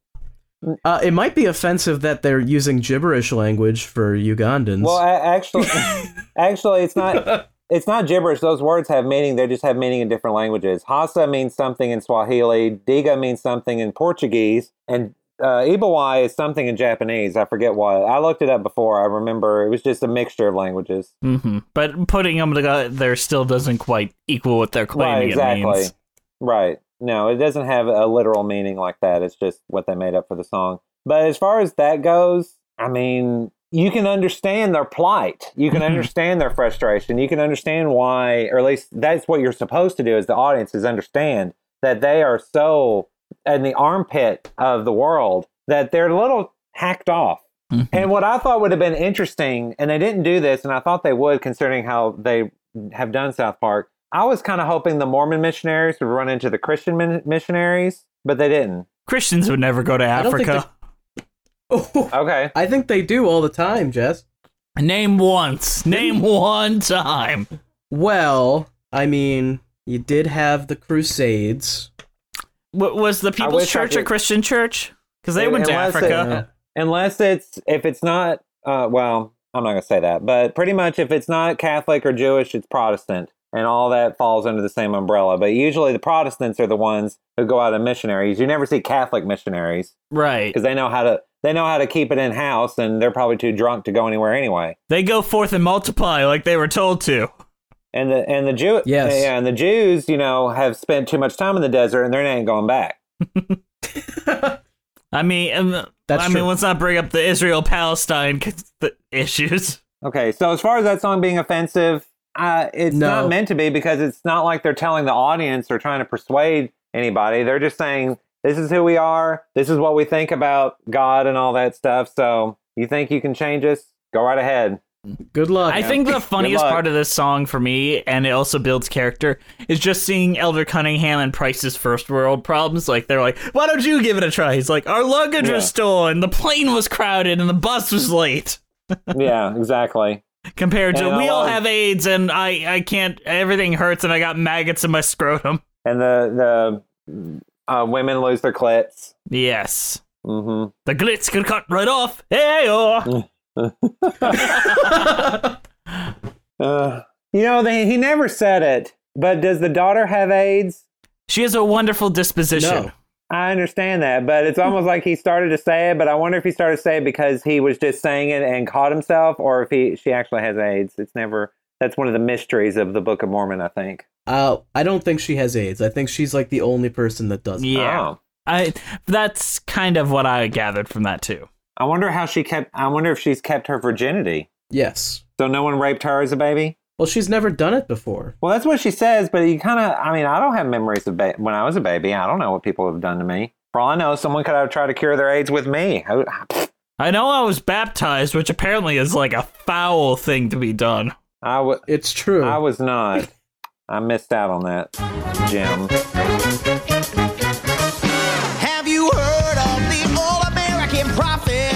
Speaker 5: Uh, it might be offensive that they're using gibberish language for Ugandans.
Speaker 6: Well, a- actually, actually, it's not. It's not gibberish. Those words have meaning. They just have meaning in different languages. Hasa means something in Swahili. Diga means something in Portuguese, and uh, Ibawai is something in Japanese. I forget what. I looked it up before. I remember it was just a mixture of languages.
Speaker 4: hmm But putting them together still doesn't quite equal what they're
Speaker 6: Right,
Speaker 4: claiming
Speaker 6: exactly.
Speaker 4: it means.
Speaker 6: Right. No, it doesn't have a literal meaning like that. It's just what they made up for the song. But as far as that goes, I mean, you can understand their plight. You can mm-hmm. understand their frustration. You can understand why, or at least that's what you're supposed to do as the audience is understand that they are so in the armpit of the world that they're a little hacked off. Mm-hmm. And what I thought would have been interesting, and they didn't do this, and I thought they would, considering how they have done South Park. I was kind of hoping the Mormon missionaries would run into the Christian min- missionaries, but they didn't.
Speaker 4: Christians would never go to
Speaker 5: don't think
Speaker 4: Africa.
Speaker 6: Okay.
Speaker 5: I think they do all the time, Jess.
Speaker 4: Name once. Name one time.
Speaker 5: Well, I mean, you did have the Crusades.
Speaker 4: W- was the People's
Speaker 6: wish I
Speaker 4: Church a Christian church? Because they went to
Speaker 6: Unless it-
Speaker 4: Africa.
Speaker 6: unless it's if it's not uh, well i'm not going to say that but pretty much if it's not catholic or jewish it's protestant and all that falls under the same umbrella but usually the protestants are the ones who go out as missionaries you never see catholic missionaries
Speaker 4: right
Speaker 6: because they know how to they know how to keep it in house and they're probably too drunk to go anywhere anyway
Speaker 4: They go forth and multiply like they were told to.
Speaker 6: and the and the Jew
Speaker 5: Yes.
Speaker 6: yeah, and the Jews, you know, have spent too much time in the desert and they ain't going back.
Speaker 4: I mean, um,
Speaker 5: That's
Speaker 4: I mean, let's not bring up the Israel Palestine issues.
Speaker 6: Okay, so as far as that song being offensive, uh, it's
Speaker 5: No.
Speaker 6: not meant to be because it's not like they're telling the audience or trying to persuade anybody. They're just saying, this is who we are. This is what we think about God and all that stuff. So you think you can change us? Go right ahead.
Speaker 5: Good luck.
Speaker 4: I think the funniest part of this song for me, and it also builds character, is just seeing Elder Cunningham and Price's first world problems. Like they're like, "Why don't you give it a try?" He's like, "Our luggage
Speaker 6: Yeah.
Speaker 4: was stolen, the plane was crowded, and the bus was late."
Speaker 6: yeah, exactly.
Speaker 4: Compared to,
Speaker 6: And I
Speaker 4: we all have AIDS, and I I can't. Everything hurts, and I got maggots in my scrotum.
Speaker 6: And the the uh, women lose their clits.
Speaker 4: Yes,
Speaker 6: Mm-hmm.
Speaker 4: the glitz could cut right off. Hey, oh.
Speaker 6: Uh, you know, they, he never said it, but does the daughter have AIDS?
Speaker 4: She has a wonderful disposition.
Speaker 5: No.
Speaker 6: I understand that, but it's almost like he started to say it. But I wonder if he started to say it because he was just saying it and caught himself, or if he she actually has AIDS. It's never. That's one of the mysteries of the Book of Mormon, I think.
Speaker 5: Uh, I don't think she has AIDS. I think she's like the only person that does.
Speaker 4: Yeah.
Speaker 6: Oh.
Speaker 4: I that's kind of what I gathered from that too.
Speaker 6: I wonder how she kept. I wonder if she's kept her virginity.
Speaker 5: Yes.
Speaker 6: So no one raped her as a baby.
Speaker 5: Well, she's never done it before.
Speaker 6: Well, that's what she says, but you kind of. I mean, I don't have memories of ba- when I was a baby. I don't know what people have done to me. For all I know, someone could have tried to cure their AIDS with me. Who-
Speaker 4: I know I was baptized, which apparently is like a foul thing to be done.
Speaker 6: I w-
Speaker 5: It's true.
Speaker 6: I was not. I missed out on that, Jim.
Speaker 11: Have you heard of the All American Prophet?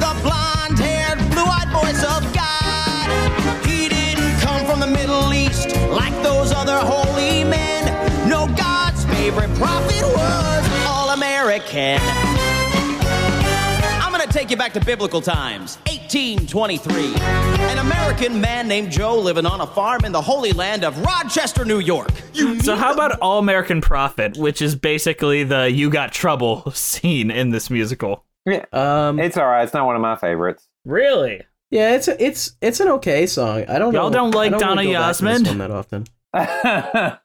Speaker 11: The blonde haired, blue eyed voice of God. He didn't come from the Middle East like those other holy men. No, God's favorite prophet was All American. I'm take you back to biblical times, 1823. An American man named Joe living on a farm in the holy land of Rochester, New York.
Speaker 4: So how about All American Prophet, which is basically the "You Got Trouble" scene in this musical?
Speaker 6: Yeah,
Speaker 5: Um,
Speaker 6: it's all right. It's not one of my favorites.
Speaker 4: Really?
Speaker 5: yeah, it's a, it's it's an okay song. I don't
Speaker 4: Y'all
Speaker 5: know.
Speaker 4: don't like
Speaker 5: I
Speaker 4: Donna
Speaker 5: really go back to this
Speaker 4: Yasmin?
Speaker 5: one that often.
Speaker 6: I,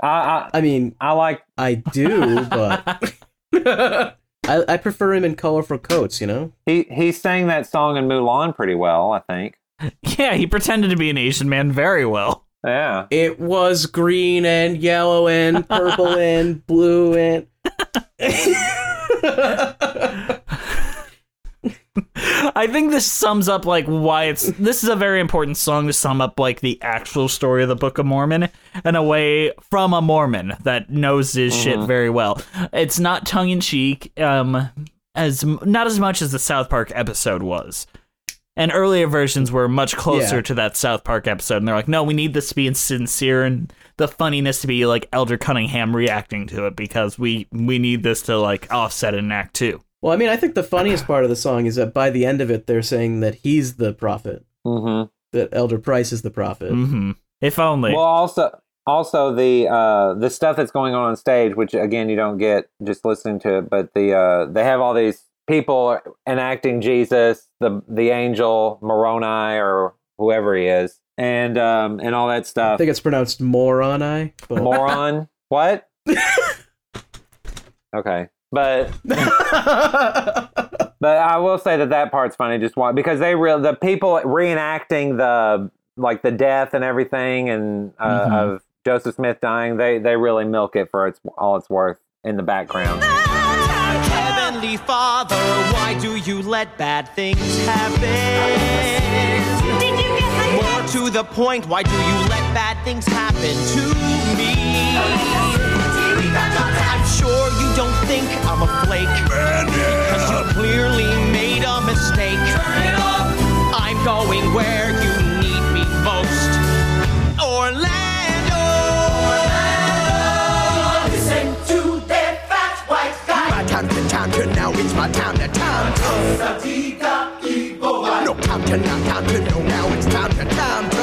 Speaker 6: I
Speaker 5: I mean,
Speaker 6: I like.
Speaker 5: I do, but I I prefer him in colorful coats. You know.
Speaker 6: He he sang that song in Mulan pretty well. I think.
Speaker 4: Yeah, he pretended to be an Asian man very well.
Speaker 6: Yeah.
Speaker 5: It was green and yellow and purple and blue and.
Speaker 4: I think this sums up like why it's this is a very important song to sum up like the actual story of the Book of Mormon in a way from a Mormon that knows his shit very well. It's not tongue in cheek, um, as not as much as the South Park episode was. And earlier versions were much closer
Speaker 5: Yeah.
Speaker 4: to that South Park episode, and they're like, no, we need this to be sincere and the funniness to be like Elder Cunningham reacting to it because we we need this to like offset in Act Two.
Speaker 5: Well, I mean, I think the funniest part of the song is that by the end of it, they're saying that he's the prophet,
Speaker 6: Mm-hmm.
Speaker 5: that Elder Price is the prophet.
Speaker 4: Mm-hmm. If only.
Speaker 6: Well, also, also the uh, the stuff that's going on on stage, which again you don't get just listening to it, but the uh, they have all these people enacting Jesus, the the angel Moroni or whoever he is, and um, and all that stuff.
Speaker 5: I think it's pronounced moroni. But...
Speaker 6: Moron, what? okay, but but I will say that that part's funny. Just one because they real the people reenacting the like the death and everything and uh,
Speaker 5: Mhm.
Speaker 6: of Joseph Smith dying. They they really milk it for its all it's worth in the background.
Speaker 11: Heavenly Father, why do you let bad things happen? More to the point, why do you let bad things happen to me? I'm a flake. Because you clearly made a mistake. I'm going where you need me most. Orlando!
Speaker 12: Listen to that fat white guy.
Speaker 11: My time to time to now, it's my time to time No time to not time to no, now it's time to time to.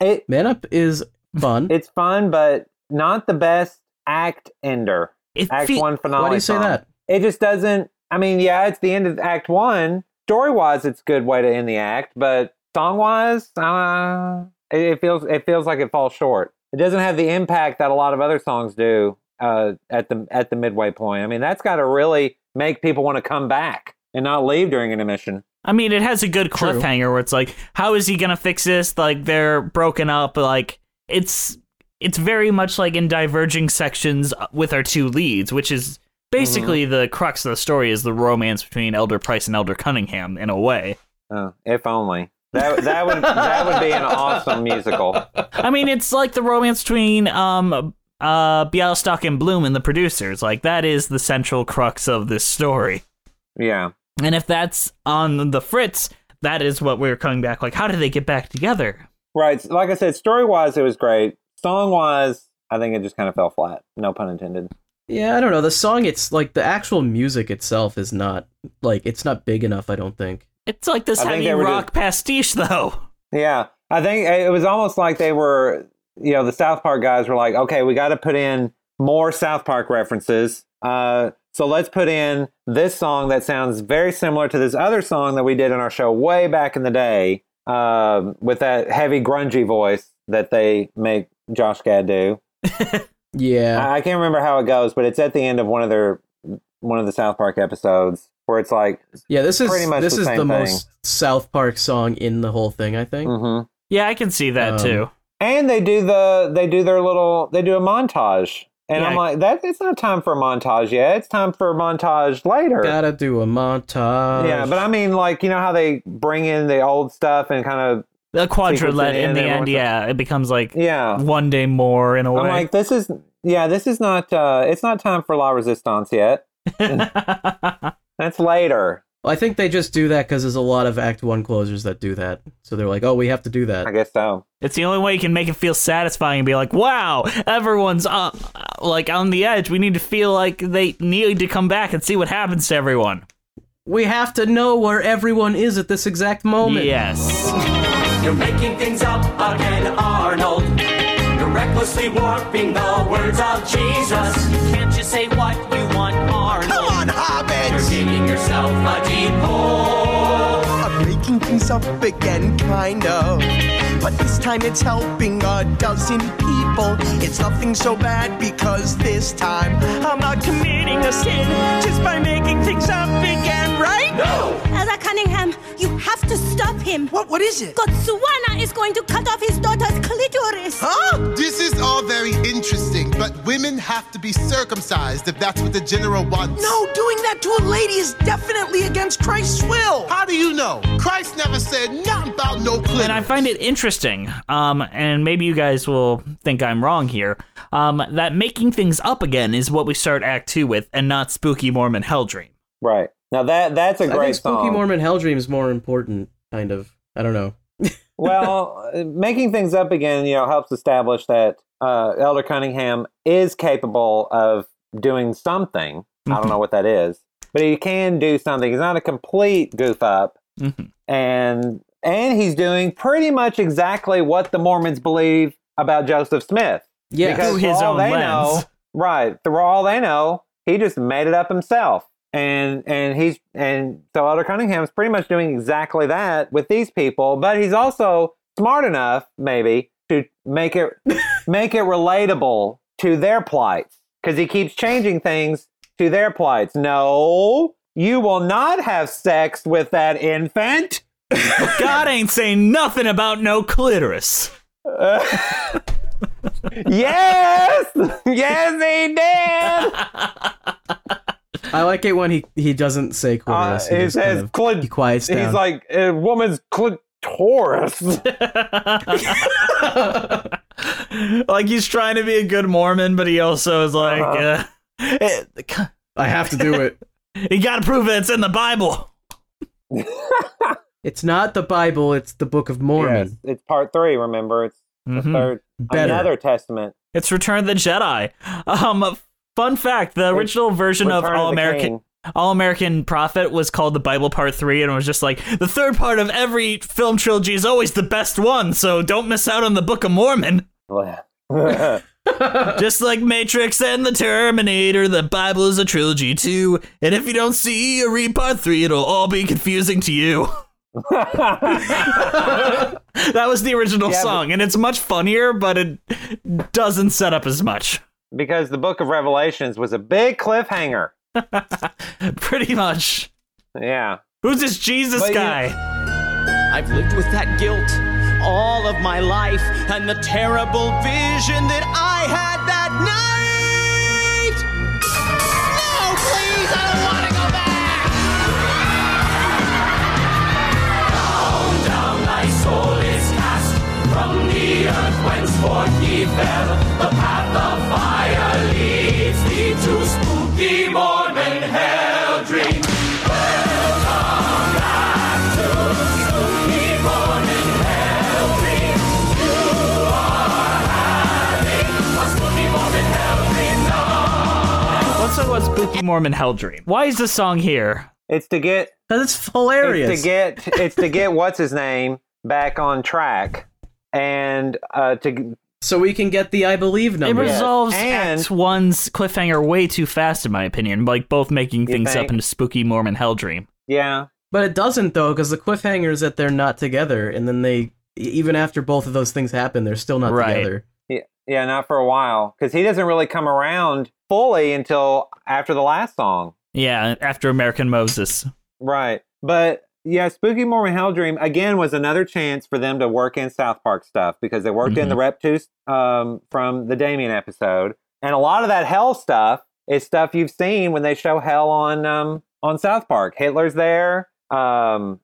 Speaker 6: It
Speaker 5: Man Up is fun.
Speaker 6: It's fun, but not the best act ender.
Speaker 4: It
Speaker 6: act
Speaker 4: fe-
Speaker 6: one finale.
Speaker 5: Why do you say
Speaker 6: song.
Speaker 5: that?
Speaker 6: It just doesn't. I mean, yeah, it's the end of Act One. Story wise, it's a good way to end the act, but song wise, uh, it, it feels it feels like it falls short. It doesn't have the impact that a lot of other songs do uh, at the at the midway point. I mean, that's got to really make people want to come back and not leave during an intermission.
Speaker 4: I mean, it has a good
Speaker 6: True.
Speaker 4: cliffhanger where it's like, how is he gonna fix this? Like they're broken up. Like it's it's very much like in diverging sections with our two leads, which is basically
Speaker 6: Mm-hmm.
Speaker 4: the crux of the story is the romance between Elder Price and Elder Cunningham in a way.
Speaker 6: Oh, if only that that would that would be an awesome musical.
Speaker 4: I mean, it's like the romance between um uh Bialystok and Bloom and the producers. Like that is the central crux of this story.
Speaker 6: Yeah.
Speaker 4: And if that's on the fritz, that is what we're coming back. Like, how did they get back together?
Speaker 6: Right. Like I said, story wise, it was great. Song wise, I think it just kind of fell flat. No pun intended.
Speaker 5: Yeah, I don't know. The song, it's like the actual music itself is not like it's not big enough. I don't think.
Speaker 4: It's like this
Speaker 6: I
Speaker 4: heavy
Speaker 6: they were
Speaker 4: rock pastiche, though.
Speaker 6: Yeah. I think it was almost like they were, you know, the South Park guys were like, okay, we got to put in more South Park references. Uh, so let's put in this song that sounds very similar to this other song that we did in our show way back in the day um, with that heavy grungy voice that they make Josh Gad do.
Speaker 5: Yeah.
Speaker 6: I, I can't remember how it goes, but it's at the end of one of their one of the South Park episodes where it's like
Speaker 5: Yeah, this is
Speaker 6: pretty much
Speaker 5: this
Speaker 6: the
Speaker 5: is
Speaker 6: same
Speaker 5: the
Speaker 6: thing.
Speaker 5: most South Park song in the whole thing. I think.
Speaker 6: Mm-hmm.
Speaker 4: Yeah, I can see that
Speaker 5: Um,
Speaker 4: too.
Speaker 6: And they do the they do their little they do a montage. And I'm like, that it's not time for a montage yet. It's time for a montage later.
Speaker 5: Gotta do a montage.
Speaker 6: yeah, but I mean like, you know how they bring in the old stuff and kind of
Speaker 4: The quadrilette
Speaker 6: it
Speaker 4: in the end,
Speaker 6: in
Speaker 4: yeah, it becomes like
Speaker 6: Yeah.
Speaker 4: one day more in a way.
Speaker 6: I'm like, this is yeah, this is not uh it's not time for La Resistance yet. That's later.
Speaker 5: Well, I think they just do that because there's a lot of Act One closers that do that. So they're like, oh, we have to do that.
Speaker 6: I guess so.
Speaker 4: It's the only way you can make it feel satisfying and be like, wow, everyone's uh, like on the edge. We need to feel like they need to come back and see what happens to everyone.
Speaker 5: We have to know where everyone is at this exact moment.
Speaker 4: Yes.
Speaker 12: You're making things up again, Arnold. You're recklessly warping the words of Jesus. Can't you say what You're digging yourself a deep hole.
Speaker 11: I'm making things up again, kind of. But this time it's helping a dozen people. It's nothing so bad because this time I'm not committing a sin just by making things up again, right? No!
Speaker 3: Elder Cunningham, you have to stop him.
Speaker 11: What? What is it?
Speaker 3: Gotsuana is going to cut off his daughter's clitoris.
Speaker 11: Huh?
Speaker 13: This is all very interesting, but women have to be circumcised if that's what the general wants.
Speaker 11: No, doing that to a lady is definitely against Christ's will.
Speaker 13: How do you know? Christ never said nothing about no clitoris.
Speaker 4: And I find it interesting, um, and maybe you guys will think I'm wrong here, um, that making things up again is what we start Act Two with, and not Spooky Mormon Hell Dream.
Speaker 6: Right now, that that's a great I
Speaker 5: think Spooky
Speaker 6: song.
Speaker 5: Mormon Hell Dream is more important, kind of. I don't know.
Speaker 6: well, making things up again, you know, helps establish that uh, Elder Cunningham is capable of doing something. I don't know what that is, but he can do something. He's not a complete goof up, and and he's doing pretty much exactly what the Mormons believe about Joseph Smith.
Speaker 5: Yeah.
Speaker 6: because
Speaker 4: Through his
Speaker 6: all
Speaker 4: own
Speaker 6: they
Speaker 4: lens.
Speaker 6: know, right? Through all they know, he just made it up himself. And and he's and so Elder Cunningham's pretty much doing exactly that with these people, but he's also smart enough, maybe, to make it make it relatable to their plights. Because he keeps changing things to their plights. No, you will not have sex with that infant.
Speaker 4: God ain't saying nothing about no clitoris.
Speaker 6: yes, yes, he did.
Speaker 5: I like it when he, he doesn't say
Speaker 6: Uh,
Speaker 5: clitoris.
Speaker 6: he says
Speaker 5: kind of-
Speaker 6: clit-
Speaker 5: he quiets down.
Speaker 6: He's like a woman's clitoris.
Speaker 4: like he's trying to be a good Mormon, but he also is like, uh, eh,
Speaker 5: I have to do it.
Speaker 4: you got to prove that it's in the Bible.
Speaker 5: It's not the Bible, it's the Book of Mormon.
Speaker 6: Yes, it's part three. Remember, it's the
Speaker 4: Mhm.
Speaker 6: third,
Speaker 5: Better.
Speaker 6: another testament.
Speaker 4: It's Return of the Jedi. Um, fun fact: the original version of
Speaker 6: Return of
Speaker 4: All
Speaker 6: the
Speaker 4: American
Speaker 6: King.
Speaker 4: All American Prophet was called the Bible Part Three, and it was just like the third part of every film trilogy is always the best one. So don't miss out on the Book of Mormon. Oh, just like Matrix and the Terminator, the Bible is a trilogy too. And if you don't see or read part three, it'll all be confusing to you. that was the original
Speaker 6: Yeah, but-
Speaker 4: song, and it's much funnier, but it doesn't set up as much.
Speaker 6: Because the Book of Revelations was a big cliffhanger.
Speaker 4: Pretty much.
Speaker 6: Yeah.
Speaker 4: Who's this Jesus
Speaker 6: But you-
Speaker 4: guy?
Speaker 12: I've lived with that guilt all of my life and the terrible vision that I had that night. No, please, I don't want to go back. Down, down, thy soul is cast from the earth whence forth ye fell. The path of fire leads thee to spooky Mormon hell dream. Welcome back to spooky Mormon hell dream. You are having a spooky Mormon hell dream now.
Speaker 4: Let's talk Spooky Mormon Hell Dream. Why is this song here?
Speaker 6: It's to get
Speaker 5: Because it's hilarious.
Speaker 6: It's to get it's to get what's his name back on track, and uh, to
Speaker 5: so we can get the I believe number.
Speaker 4: It resolves
Speaker 6: And-
Speaker 4: Act One's cliffhanger way too fast, in my opinion. Like both making things
Speaker 6: think?
Speaker 4: up into Spooky Mormon Hell Dream.
Speaker 6: yeah.
Speaker 5: But it doesn't though, because the cliffhanger is that they're not together, and then they even after both of those things happen, they're still not
Speaker 4: Right.
Speaker 5: together.
Speaker 6: Yeah, yeah, not for a while because he doesn't really come around fully until after the last song.
Speaker 4: Yeah, after American Moses.
Speaker 6: Right. But yeah, Spooky Mormon Hell Dream again was another chance for them to work in South Park stuff because they worked in the Reptus um, from the Damien episode, and a lot of that Hell stuff is stuff you've seen when they show Hell on um, on South Park. Hitler's there. Um,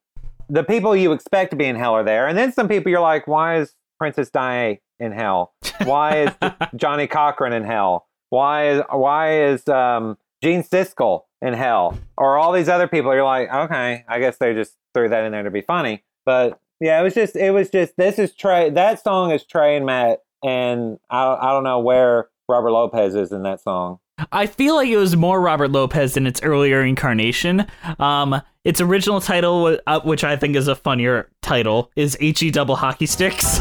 Speaker 6: the people you expect to be in Hell are there, and then some people you're like, why is Princess Di in Hell? Why is Johnnie Cochran in Hell? Why is why is um, Gene Siskel in Hell? Or all these other people? You're like, okay, I guess they just threw that in there to be funny. But yeah, it was just it was just this is Trey. That song is Trey and Matt, and I I don't know where Robert Lopez is in that song.
Speaker 4: I feel like it was more Robert Lopez in its earlier incarnation. Um, its original title, uh, which I think is a funnier title, is HE Double Hockey Sticks.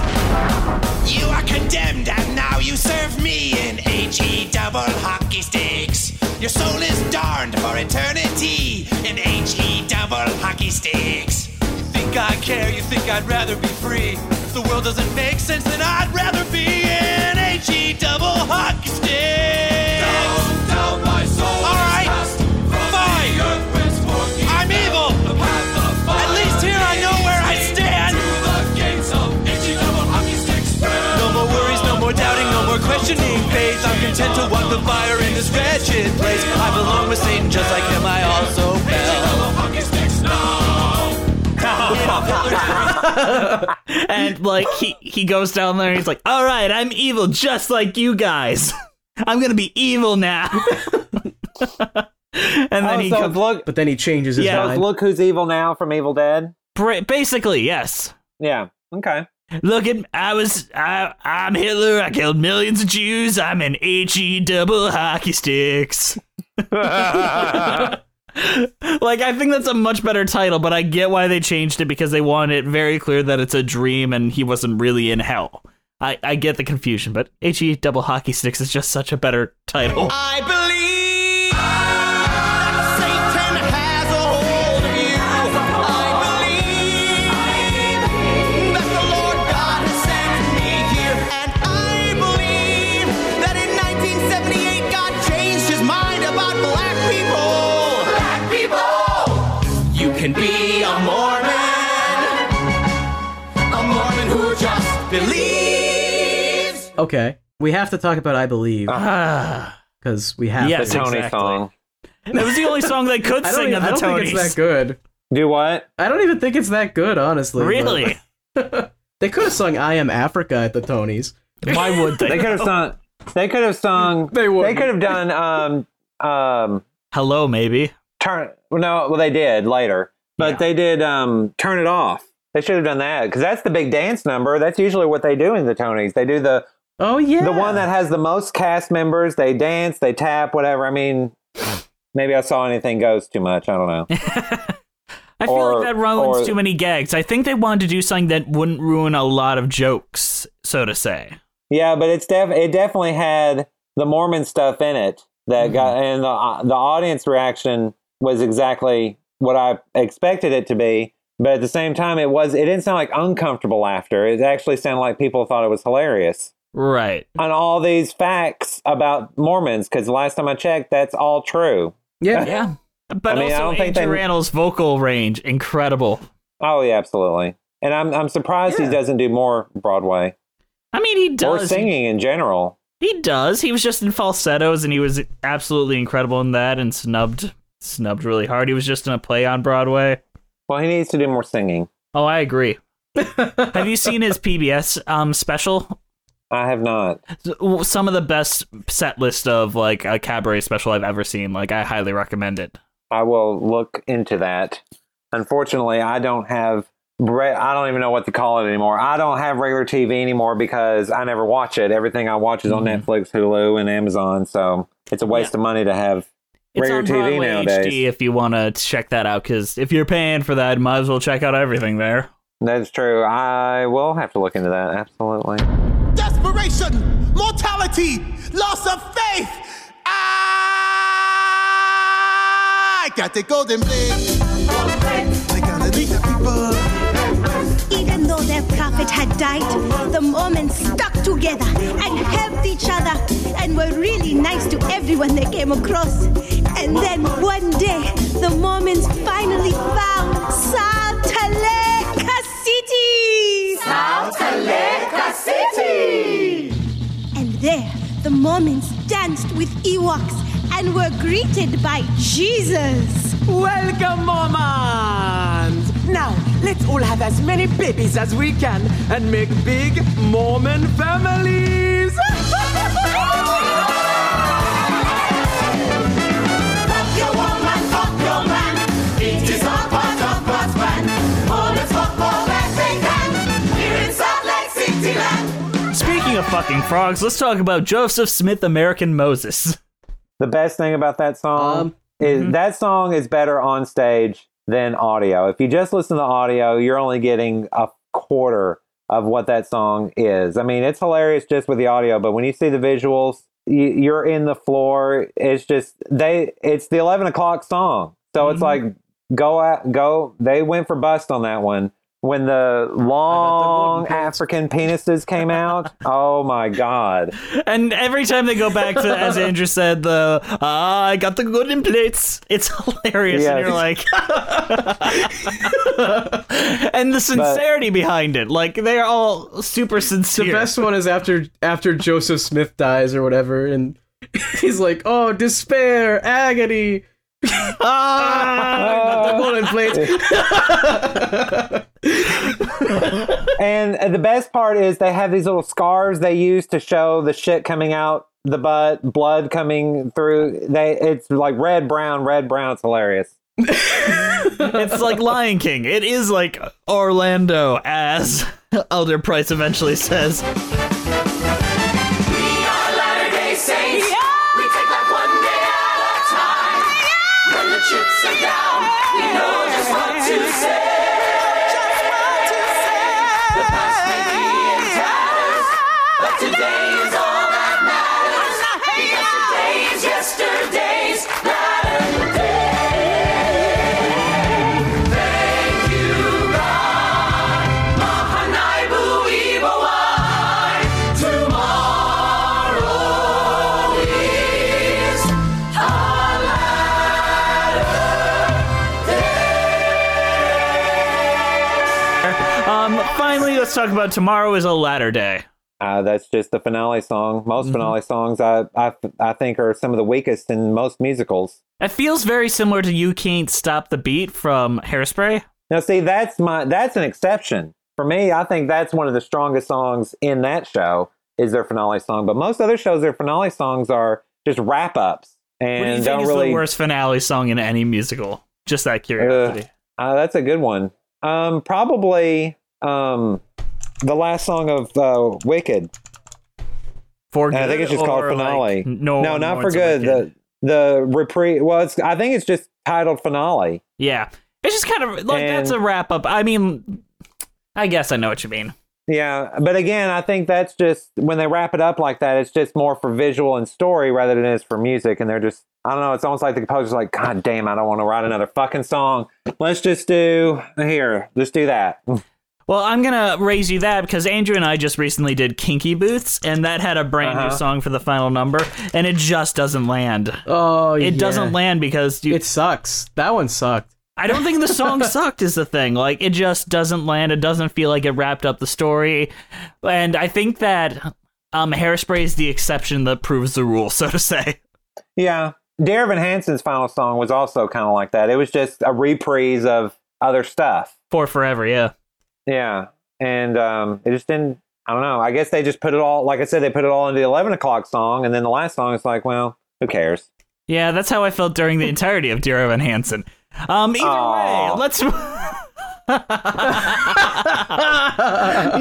Speaker 11: You are condemned, and now you serve me in HE double hockey sticks. Your soul is darned for eternity in HE double hockey sticks. You think I care? You think I'd rather be free? If the world doesn't make sense, then I'd rather be in HE double hockey sticks. Questioning faith. I'm content to walk the fire in this wretched place. I belong with Satan just like him, I also fell.
Speaker 4: and like he he goes down there and he's like, "All right, I'm evil just like you guys. I'm gonna be evil now." and then
Speaker 6: Oh,
Speaker 4: he
Speaker 6: so
Speaker 4: comes,
Speaker 6: look,
Speaker 5: But then he changes his
Speaker 4: Yeah.
Speaker 5: mind.
Speaker 6: look who's evil now from Evil Dead.
Speaker 4: Basically, yes.
Speaker 6: Yeah. Okay.
Speaker 4: Look at I was I I'm Hitler. I killed millions of Jews. I'm an he double hockey sticks. like I think that's a much better title, but I get why they changed it because they want it very clear that it's a dream and he wasn't really in hell. I, I get the confusion, but he double hockey sticks is just such a better title.
Speaker 11: I believe
Speaker 5: Okay, we have to talk about "I Believe" because we have.
Speaker 4: Yes,
Speaker 5: to.
Speaker 6: Tony
Speaker 4: exactly.
Speaker 6: song.
Speaker 4: That was the only song they could
Speaker 5: I don't,
Speaker 4: sing
Speaker 5: even,
Speaker 4: on
Speaker 5: I
Speaker 4: the
Speaker 5: don't
Speaker 4: Tonys.
Speaker 5: think it's that good.
Speaker 6: Do what?
Speaker 5: I don't even think it's that good, honestly. but-
Speaker 4: Really?
Speaker 5: they could have sung "I Am Africa" at the Tonys.
Speaker 4: Why would they?
Speaker 6: They could have sung. They could have sung.
Speaker 5: They
Speaker 6: They
Speaker 5: wouldn't.
Speaker 6: could have done. Um. Um.
Speaker 4: Hello, maybe.
Speaker 6: Turn. well, No. Well, they did later, but
Speaker 4: Yeah.
Speaker 6: they did. Um. Turn it off. They should have done that because that's the big dance number. That's usually what they do in the Tonys. They do the
Speaker 5: Oh yeah,
Speaker 6: the one that has the most cast members. They dance. They tap. Whatever. I mean, maybe I saw anything goes too much. I don't know.
Speaker 4: I feel
Speaker 6: Or-
Speaker 4: like that ruins
Speaker 6: or-
Speaker 4: too many gags. I think they wanted to do something that wouldn't ruin a lot of jokes, so to say.
Speaker 6: Yeah, but it's def- it definitely had the Mormon stuff in it that got mm-hmm. and the uh, the audience reaction was exactly what I expected it to be. But at the same time, it was it didn't sound like uncomfortable laughter. It actually sounded like people thought it was hilarious.
Speaker 4: Right.
Speaker 6: On all these facts about Mormons, because last time I checked, that's all true.
Speaker 5: yeah.
Speaker 4: Yeah. But
Speaker 6: I mean, I
Speaker 4: also
Speaker 6: don't think
Speaker 4: Andrew
Speaker 6: they-
Speaker 4: Rannell's vocal range, incredible.
Speaker 6: Oh yeah, absolutely. And I'm I'm surprised he doesn't do more Broadway
Speaker 4: I mean, he does.
Speaker 6: or
Speaker 4: does.
Speaker 6: singing in general.
Speaker 4: He does. He was just in falsettos, and he was absolutely incredible in that, and snubbed snubbed really hard. He was just in a play on Broadway.
Speaker 6: Well, he needs to do more singing.
Speaker 4: Oh, I agree. Have you seen his PBS um special?
Speaker 6: I have not.
Speaker 4: Some of the best set list of like a cabaret special I've ever seen. Like, I highly recommend it.
Speaker 6: I will look into that. Unfortunately, I don't have. I don't even know what to call it anymore. I don't have regular TV anymore because I never watch it. Everything I watch is on
Speaker 4: Mm-hmm.
Speaker 6: Netflix, Hulu, and Amazon. So it's a waste of money to have
Speaker 4: It's
Speaker 6: regular
Speaker 4: on
Speaker 6: TV
Speaker 4: Broadway
Speaker 6: nowadays.
Speaker 4: HD if you want to check that out. Because if you're paying for that, might as well check out everything there.
Speaker 6: That's true. I will have to look into that. Absolutely.
Speaker 11: Mortality, loss of faith. I got the golden blade. Gonna lead the people.
Speaker 14: Even though their prophet had died, the Mormons stuck together and helped each other and were really nice to everyone they came across. And then one day, the Mormons finally found City! Saltaleka City! And there, the Mormons danced with Ewoks and were greeted by Jesus.
Speaker 15: Welcome, Mormons! Now, let's all have as many babies as we can and make big Mormon families!
Speaker 11: land.
Speaker 4: Of fucking frogs, let's talk about Joseph Smith, American Moses.
Speaker 6: The best thing about that song
Speaker 4: Um,
Speaker 6: is
Speaker 4: mhm.
Speaker 6: that song is better on stage than audio. If you just listen to audio, you're only getting a quarter of what that song is. I mean, it's hilarious just with the audio, but when you see the visuals, you, you're in the floor. It's just they. It's the eleven o'clock song, so it's like go out, go. They went for bust on that one. When the long African penises came out, oh my god!
Speaker 4: And every time they go back to, as Andrew said, the ah, I got the golden plates. It's hilarious, and you're like, and the sincerity behind it, like they're all super sincere.
Speaker 5: The best one is after after Joseph Smith dies or whatever, and he's like, "Oh, despair, agony." Ah, the golden plates.
Speaker 6: and the best part is they have these little scars they use to show the shit coming out the butt, blood coming through. They it's like red, brown, red, brown. It's hilarious.
Speaker 4: it's like Lion King. It is like Orlando, as Elder Price eventually says. Let's talk about tomorrow is a latter day.
Speaker 6: Uh, that's just the finale song. Most
Speaker 4: Mm-hmm.
Speaker 6: finale songs I, I I think are some of the weakest in most musicals.
Speaker 4: It feels very similar to "You Can't Stop the Beat" from Hairspray.
Speaker 6: Now, see, that's my that's an exception for me. I think that's one of the strongest songs in that show is their finale song. But most other shows, their finale songs are just wrap ups and
Speaker 4: do you think
Speaker 6: don't
Speaker 4: is
Speaker 6: really.
Speaker 4: the worst finale song in any musical? Just that curiosity.
Speaker 6: Uh, that's a good one. Um, probably um, the last song of uh, Wicked.
Speaker 4: For
Speaker 6: And I think it's just called
Speaker 4: or, like,
Speaker 6: finale.
Speaker 4: no
Speaker 6: no, not for good.
Speaker 4: Wicked?
Speaker 6: The the reprise. Well, it's, I think it's just titled finale.
Speaker 4: Yeah, it's just kind of like that's a wrap up. I mean, I guess I know what you mean.
Speaker 6: Yeah, but again, I think that's just when they wrap it up like that. It's just more for visual and story rather than it is for music. And they're just, I don't know. It's almost like the composer's like, God damn, I don't want to write another fucking song. Let's just do here. Let's do that.
Speaker 4: Well, I'm gonna raise you that because Andrew and I just recently did Kinky Booths, and that had a brand new
Speaker 5: Uh-huh.
Speaker 4: song for the final number, and it just doesn't land.
Speaker 5: Oh,
Speaker 4: it
Speaker 5: yeah.
Speaker 4: doesn't land because you,
Speaker 5: it sucks. That one sucked.
Speaker 4: I don't think the song sucked is the thing. Like it just doesn't land. It doesn't feel like it wrapped up the story, and I think that um, Hairspray is the exception that proves the rule, so to say.
Speaker 6: Yeah. Dear Evan Hansen's final song was also kind of like that. It was just a reprise of other stuff.
Speaker 4: For forever, yeah.
Speaker 6: Yeah. And um, it just didn't, I don't know. I guess they just put it all, like I said, they put it all into the 11 o'clock song. And then the last song is like, well, who cares?
Speaker 4: Yeah, that's how I felt during the entirety of Dear Evan Hansen. Um, either way, let's. you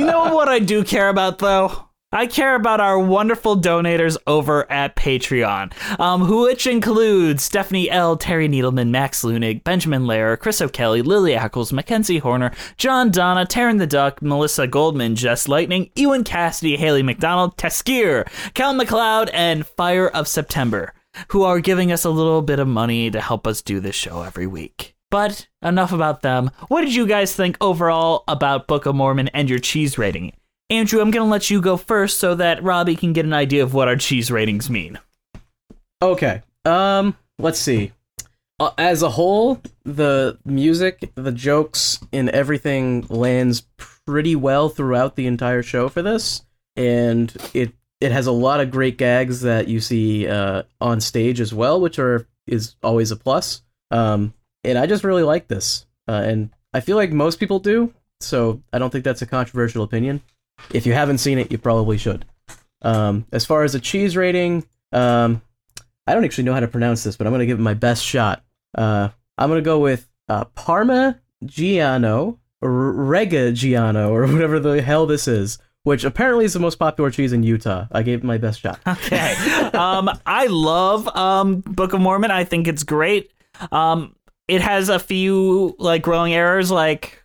Speaker 4: know what I do care about, though? I care about our wonderful donators over at Patreon, um, which includes Stephanie L, Terry Needleman, Max Lunig, Benjamin Lair, Chris O'Kelly, Lily Ackles, Mackenzie Horner, John Donna, Taryn the Duck, Melissa Goldman, Jess Lightning, Ewan Cassidy, Haley McDonald, Teskier, Cal McLeod, and Fire of September, who are giving us a little bit of money to help us do this show every week. But enough about them. What did you guys think overall about Book of Mormon and your cheese rating? Andrew, I'm going to let you go first so that Robbie can get an idea of what our cheese ratings mean.
Speaker 5: Okay. Um, let's see. Uh, as a whole, the music, the jokes, and everything lands pretty well throughout the entire show for this, and it it has a lot of great gags that you see uh, on stage as well, which are is always a plus. Um, and I just really like this, uh, and I feel like most people do, so I don't think that's a controversial opinion. If you haven't seen it, you probably should. Um, as far as a cheese rating, um, I don't actually know how to pronounce this, but I'm gonna give it my best shot. Uh, I'm gonna go with uh, Parmigiano or Reggiano or whatever the hell this is, which apparently is the most popular cheese in Utah. I gave it my best shot.
Speaker 4: Okay. um, I love um, Book of Mormon. I think it's great. Um, it has a few like growing errors, like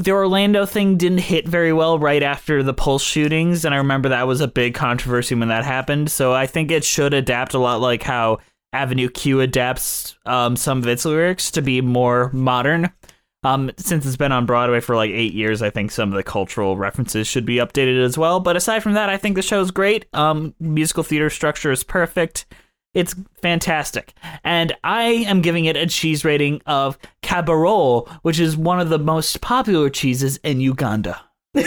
Speaker 4: the Orlando thing didn't hit very well right after the Pulse shootings, and I remember that was a big controversy when that happened. So I think it should adapt a lot like how Avenue Q adapts um, some of its lyrics to be more modern. Um, since it's been on Broadway for like eight years, I think some of the cultural references should be updated as well. But aside from that, I think the show's great. Um, musical theater structure is perfect. It's fantastic. And I am giving it a cheese rating of Cabarol, which is one of the most popular cheeses in Uganda.
Speaker 5: you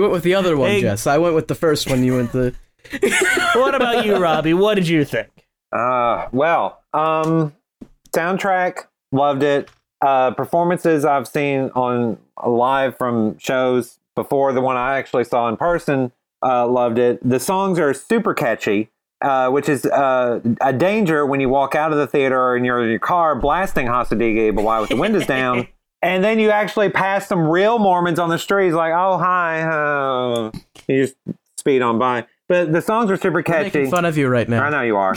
Speaker 5: went with the other one,
Speaker 4: Hey.
Speaker 5: Jess. I went with the first one. You went the.
Speaker 4: what about you, Robbie? What did you think?
Speaker 6: Uh, well, um, soundtrack, loved it. uh, performances I've seen on live from shows before the one I actually saw in person. Uh, loved it. The songs are super catchy, uh, which is uh, a danger when you walk out of the theater and you're in your car blasting Hasa Diga Eebowai with the windows down. And then you actually pass some real Mormons on the streets, like, oh, hi. Uh, you just speed on by. But the songs are super
Speaker 5: I'm
Speaker 6: catchy.
Speaker 5: making fun of you right now.
Speaker 6: I know you are.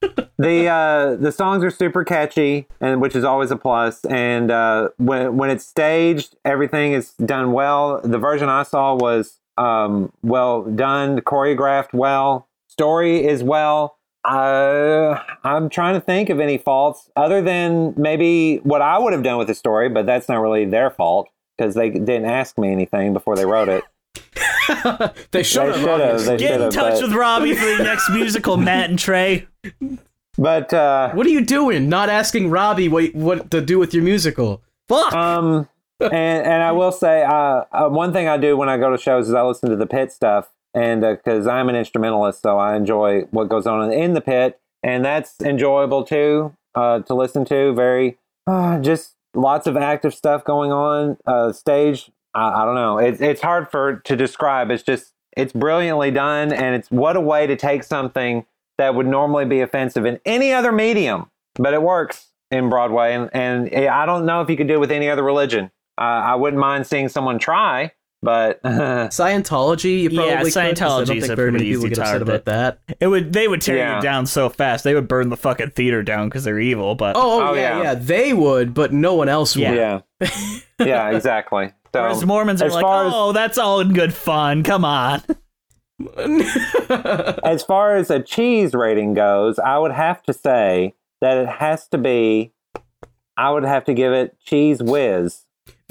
Speaker 6: the uh, the songs are super catchy, and which is always a plus. And uh, when when it's staged, everything is done well. The version I saw was um, well done, choreographed well. Story is well. Uh, I'm trying to think of any faults other than maybe what I would have done with the story, but that's not really their fault because they didn't ask me anything before they wrote it.
Speaker 5: They should have.
Speaker 6: should've,
Speaker 4: Get in touch
Speaker 6: but-
Speaker 4: with Robbie for the next musical, Matt and Trey.
Speaker 6: But uh,
Speaker 5: What are you doing? Not asking Robbie what what to do with your musical?
Speaker 4: Fuck.
Speaker 6: Um, and and I will say, uh, uh, one thing I do when I go to shows is I listen to the pit stuff, and because I'm an instrumentalist, so I enjoy what goes on in the pit, and that's enjoyable too uh, to listen to. Very, uh, just lots of active stuff going on. Uh, stage, I, I don't know. It's it's hard for to describe. It's just it's brilliantly done, and it's what a way to take something that would normally be offensive in any other medium, but it works in Broadway, and and I don't know if you could do it with any other religion. Uh, I wouldn't mind seeing someone try, but
Speaker 5: Scientology, you probably
Speaker 4: yeah,
Speaker 5: could, 'cause I don't
Speaker 4: Scientology
Speaker 5: think
Speaker 4: is a
Speaker 5: very many
Speaker 4: pretty easy
Speaker 5: get upset
Speaker 4: target.
Speaker 5: about that.
Speaker 4: It would they would tear
Speaker 6: Yeah.
Speaker 4: you down so fast. They would burn the fucking theater down because they're evil. But
Speaker 5: Oh, oh,
Speaker 6: Oh,
Speaker 5: yeah,
Speaker 6: yeah.
Speaker 5: yeah, they would, but no one else would.
Speaker 4: Yeah.
Speaker 6: yeah, yeah, exactly. So
Speaker 4: whereas Mormons are like,
Speaker 6: far as-
Speaker 4: oh, that's all in good fun. Come on.
Speaker 6: as far as a cheese rating goes, I would have to say that it has to be. I would have to give it Cheez Whiz.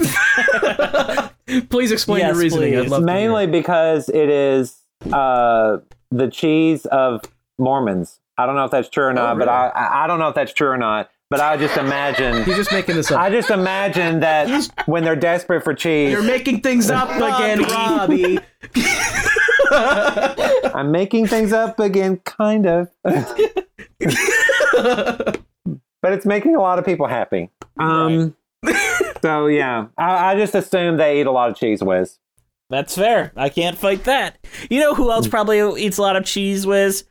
Speaker 5: Please explain
Speaker 4: Yes,
Speaker 5: your reasoning. I'd
Speaker 4: please.
Speaker 5: love to
Speaker 6: mainly because it is uh, the cheese of Mormons. I don't know if that's true or not, but I I I don't know if that's true or not. But I just imagine
Speaker 5: He's just making this up.
Speaker 6: I just imagine that when they're desperate for cheese,
Speaker 5: You're making things up again, Robbie.
Speaker 6: I'm making things up again, kind of. but it's making a lot of people happy. Um, so yeah, I, I just assume they eat a lot of Cheez Whiz.
Speaker 4: That's fair. I can't fight that. You know who else hmm. probably eats a lot of Cheez Whiz?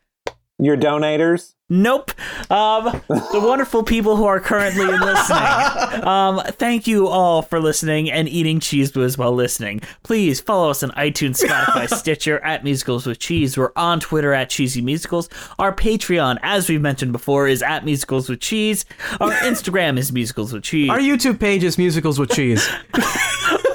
Speaker 6: Your donators.
Speaker 4: Nope. Um, the wonderful people who are currently listening. Um, thank you all for listening and eating Cheez Whiz while listening. Please follow us on iTunes, Spotify, Stitcher at Musicals with Cheese. We're on Twitter at Cheesy Musicals. Our Patreon, as we've mentioned before, is at Musicals with Cheese. Our Instagram is Musicals with Cheese.
Speaker 5: Our YouTube page is Musicals with Cheese.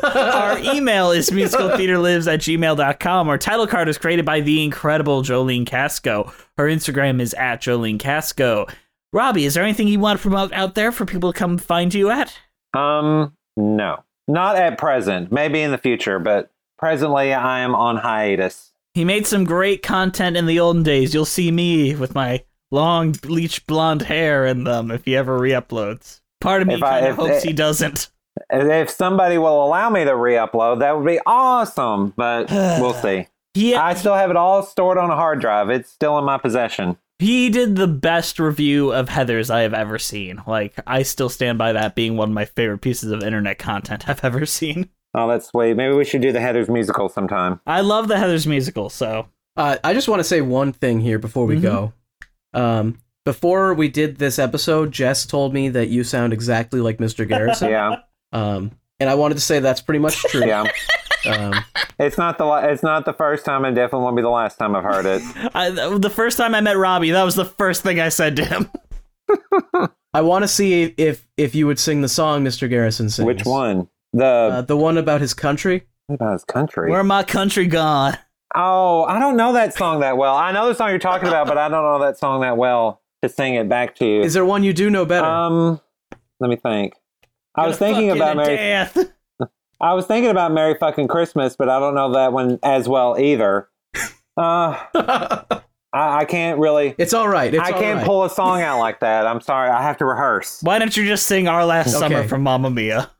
Speaker 4: Our email is musicaltheatrelives at gmail.com. Our title card is created by the incredible Jolene Casco. Her Instagram is at Jolene Casco. Robbie, is there anything you want to promote out there for people to come find you at?
Speaker 6: Um, no, not at present. Maybe in the future, but presently I am on hiatus.
Speaker 4: He made some great content in the olden days. You'll see me with my long bleached blonde hair in them if he ever re-uploads. Part of me kind of hopes he doesn't.
Speaker 6: If somebody will allow me to re-upload, that would be awesome. But we'll see.
Speaker 4: Yeah,
Speaker 6: I still have it all stored on a hard drive. It's still in my possession.
Speaker 4: He did the best review of Heathers I have ever seen. Like, I still stand by that being one of my favorite pieces of internet content I've ever seen.
Speaker 6: Oh, that's sweet. Maybe we should do the Heathers musical sometime.
Speaker 4: I love the Heathers musical, so.
Speaker 5: Uh, I just want to say one thing here before we go. Um, before we did this episode, Jess told me that you sound exactly like Mr. Garrison.
Speaker 6: Yeah,
Speaker 5: Um, and I wanted to say that's pretty much true.
Speaker 6: yeah.
Speaker 5: Um,
Speaker 6: It's not the la- it's not the first time, and definitely won't be the last time I've heard it.
Speaker 4: I, the first time I met Robbie, that was the first thing I said to him.
Speaker 5: I want to see if if you would sing the song Mr. Garrison sings.
Speaker 6: Which one? The
Speaker 5: Uh, the one about his country.
Speaker 6: what about his country?
Speaker 4: Where my country gone?
Speaker 6: Oh, I don't know that song that well. I know the song you're talking about, but I don't know that song that well to sing it back to you.
Speaker 5: Is there one you do know better?
Speaker 6: Um, let me think. I was thinking about Mary.
Speaker 4: death.
Speaker 6: I was thinking about Merry fucking Christmas, but I don't know that one as well either. Uh, I, I can't really.
Speaker 5: it's all right. It's
Speaker 6: I
Speaker 5: all
Speaker 6: can't
Speaker 5: right.
Speaker 6: pull a song out like that. I'm sorry. I have to rehearse.
Speaker 4: Why don't you just sing Our Last Summer from Mamma Mia?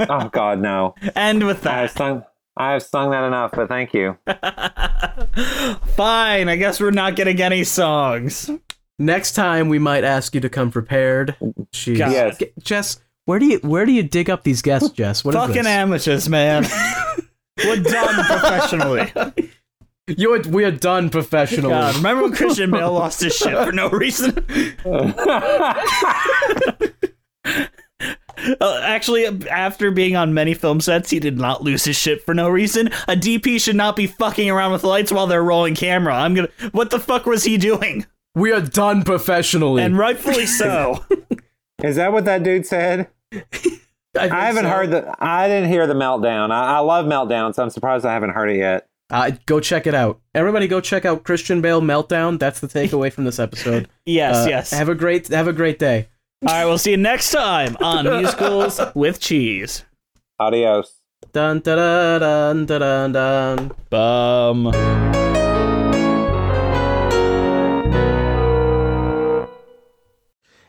Speaker 6: Oh God, no.
Speaker 4: End with
Speaker 6: I have
Speaker 4: that.
Speaker 6: sung. I have sung that enough, but thank you.
Speaker 4: Fine, I guess we're not getting any songs.
Speaker 5: Next time we might ask you to come prepared. Jeez.
Speaker 6: Yes.
Speaker 5: G- Jess, Where do you where do you dig up these guests, Jess? What is
Speaker 4: Fucking
Speaker 5: this?
Speaker 4: amateurs, man. We're done professionally.
Speaker 5: You're we're done professionally.
Speaker 4: God, remember when Christian Bale lost his shit for no reason? Uh, actually, after being on many film sets, he did not lose his shit for no reason. A DP should not be fucking around with lights while they're rolling camera. I'm gonna. What the fuck was he doing?
Speaker 5: We are done professionally,
Speaker 4: and rightfully so.
Speaker 6: Is that what that dude said? I, haven't
Speaker 5: so.
Speaker 6: heard the. I didn't hear the meltdown. I, I love meltdown, so I'm surprised I haven't heard it yet.
Speaker 5: Uh, go check it out. Everybody, go check out Christian Bale Meltdown. That's the takeaway from this episode.
Speaker 4: Yes,
Speaker 5: Uh,
Speaker 4: yes.
Speaker 5: Have a great have a great day.
Speaker 4: All right, we'll see you next time on Musicals with Cheese.
Speaker 6: Adios.
Speaker 5: Dun dun dun dun dun dun.
Speaker 4: Bum.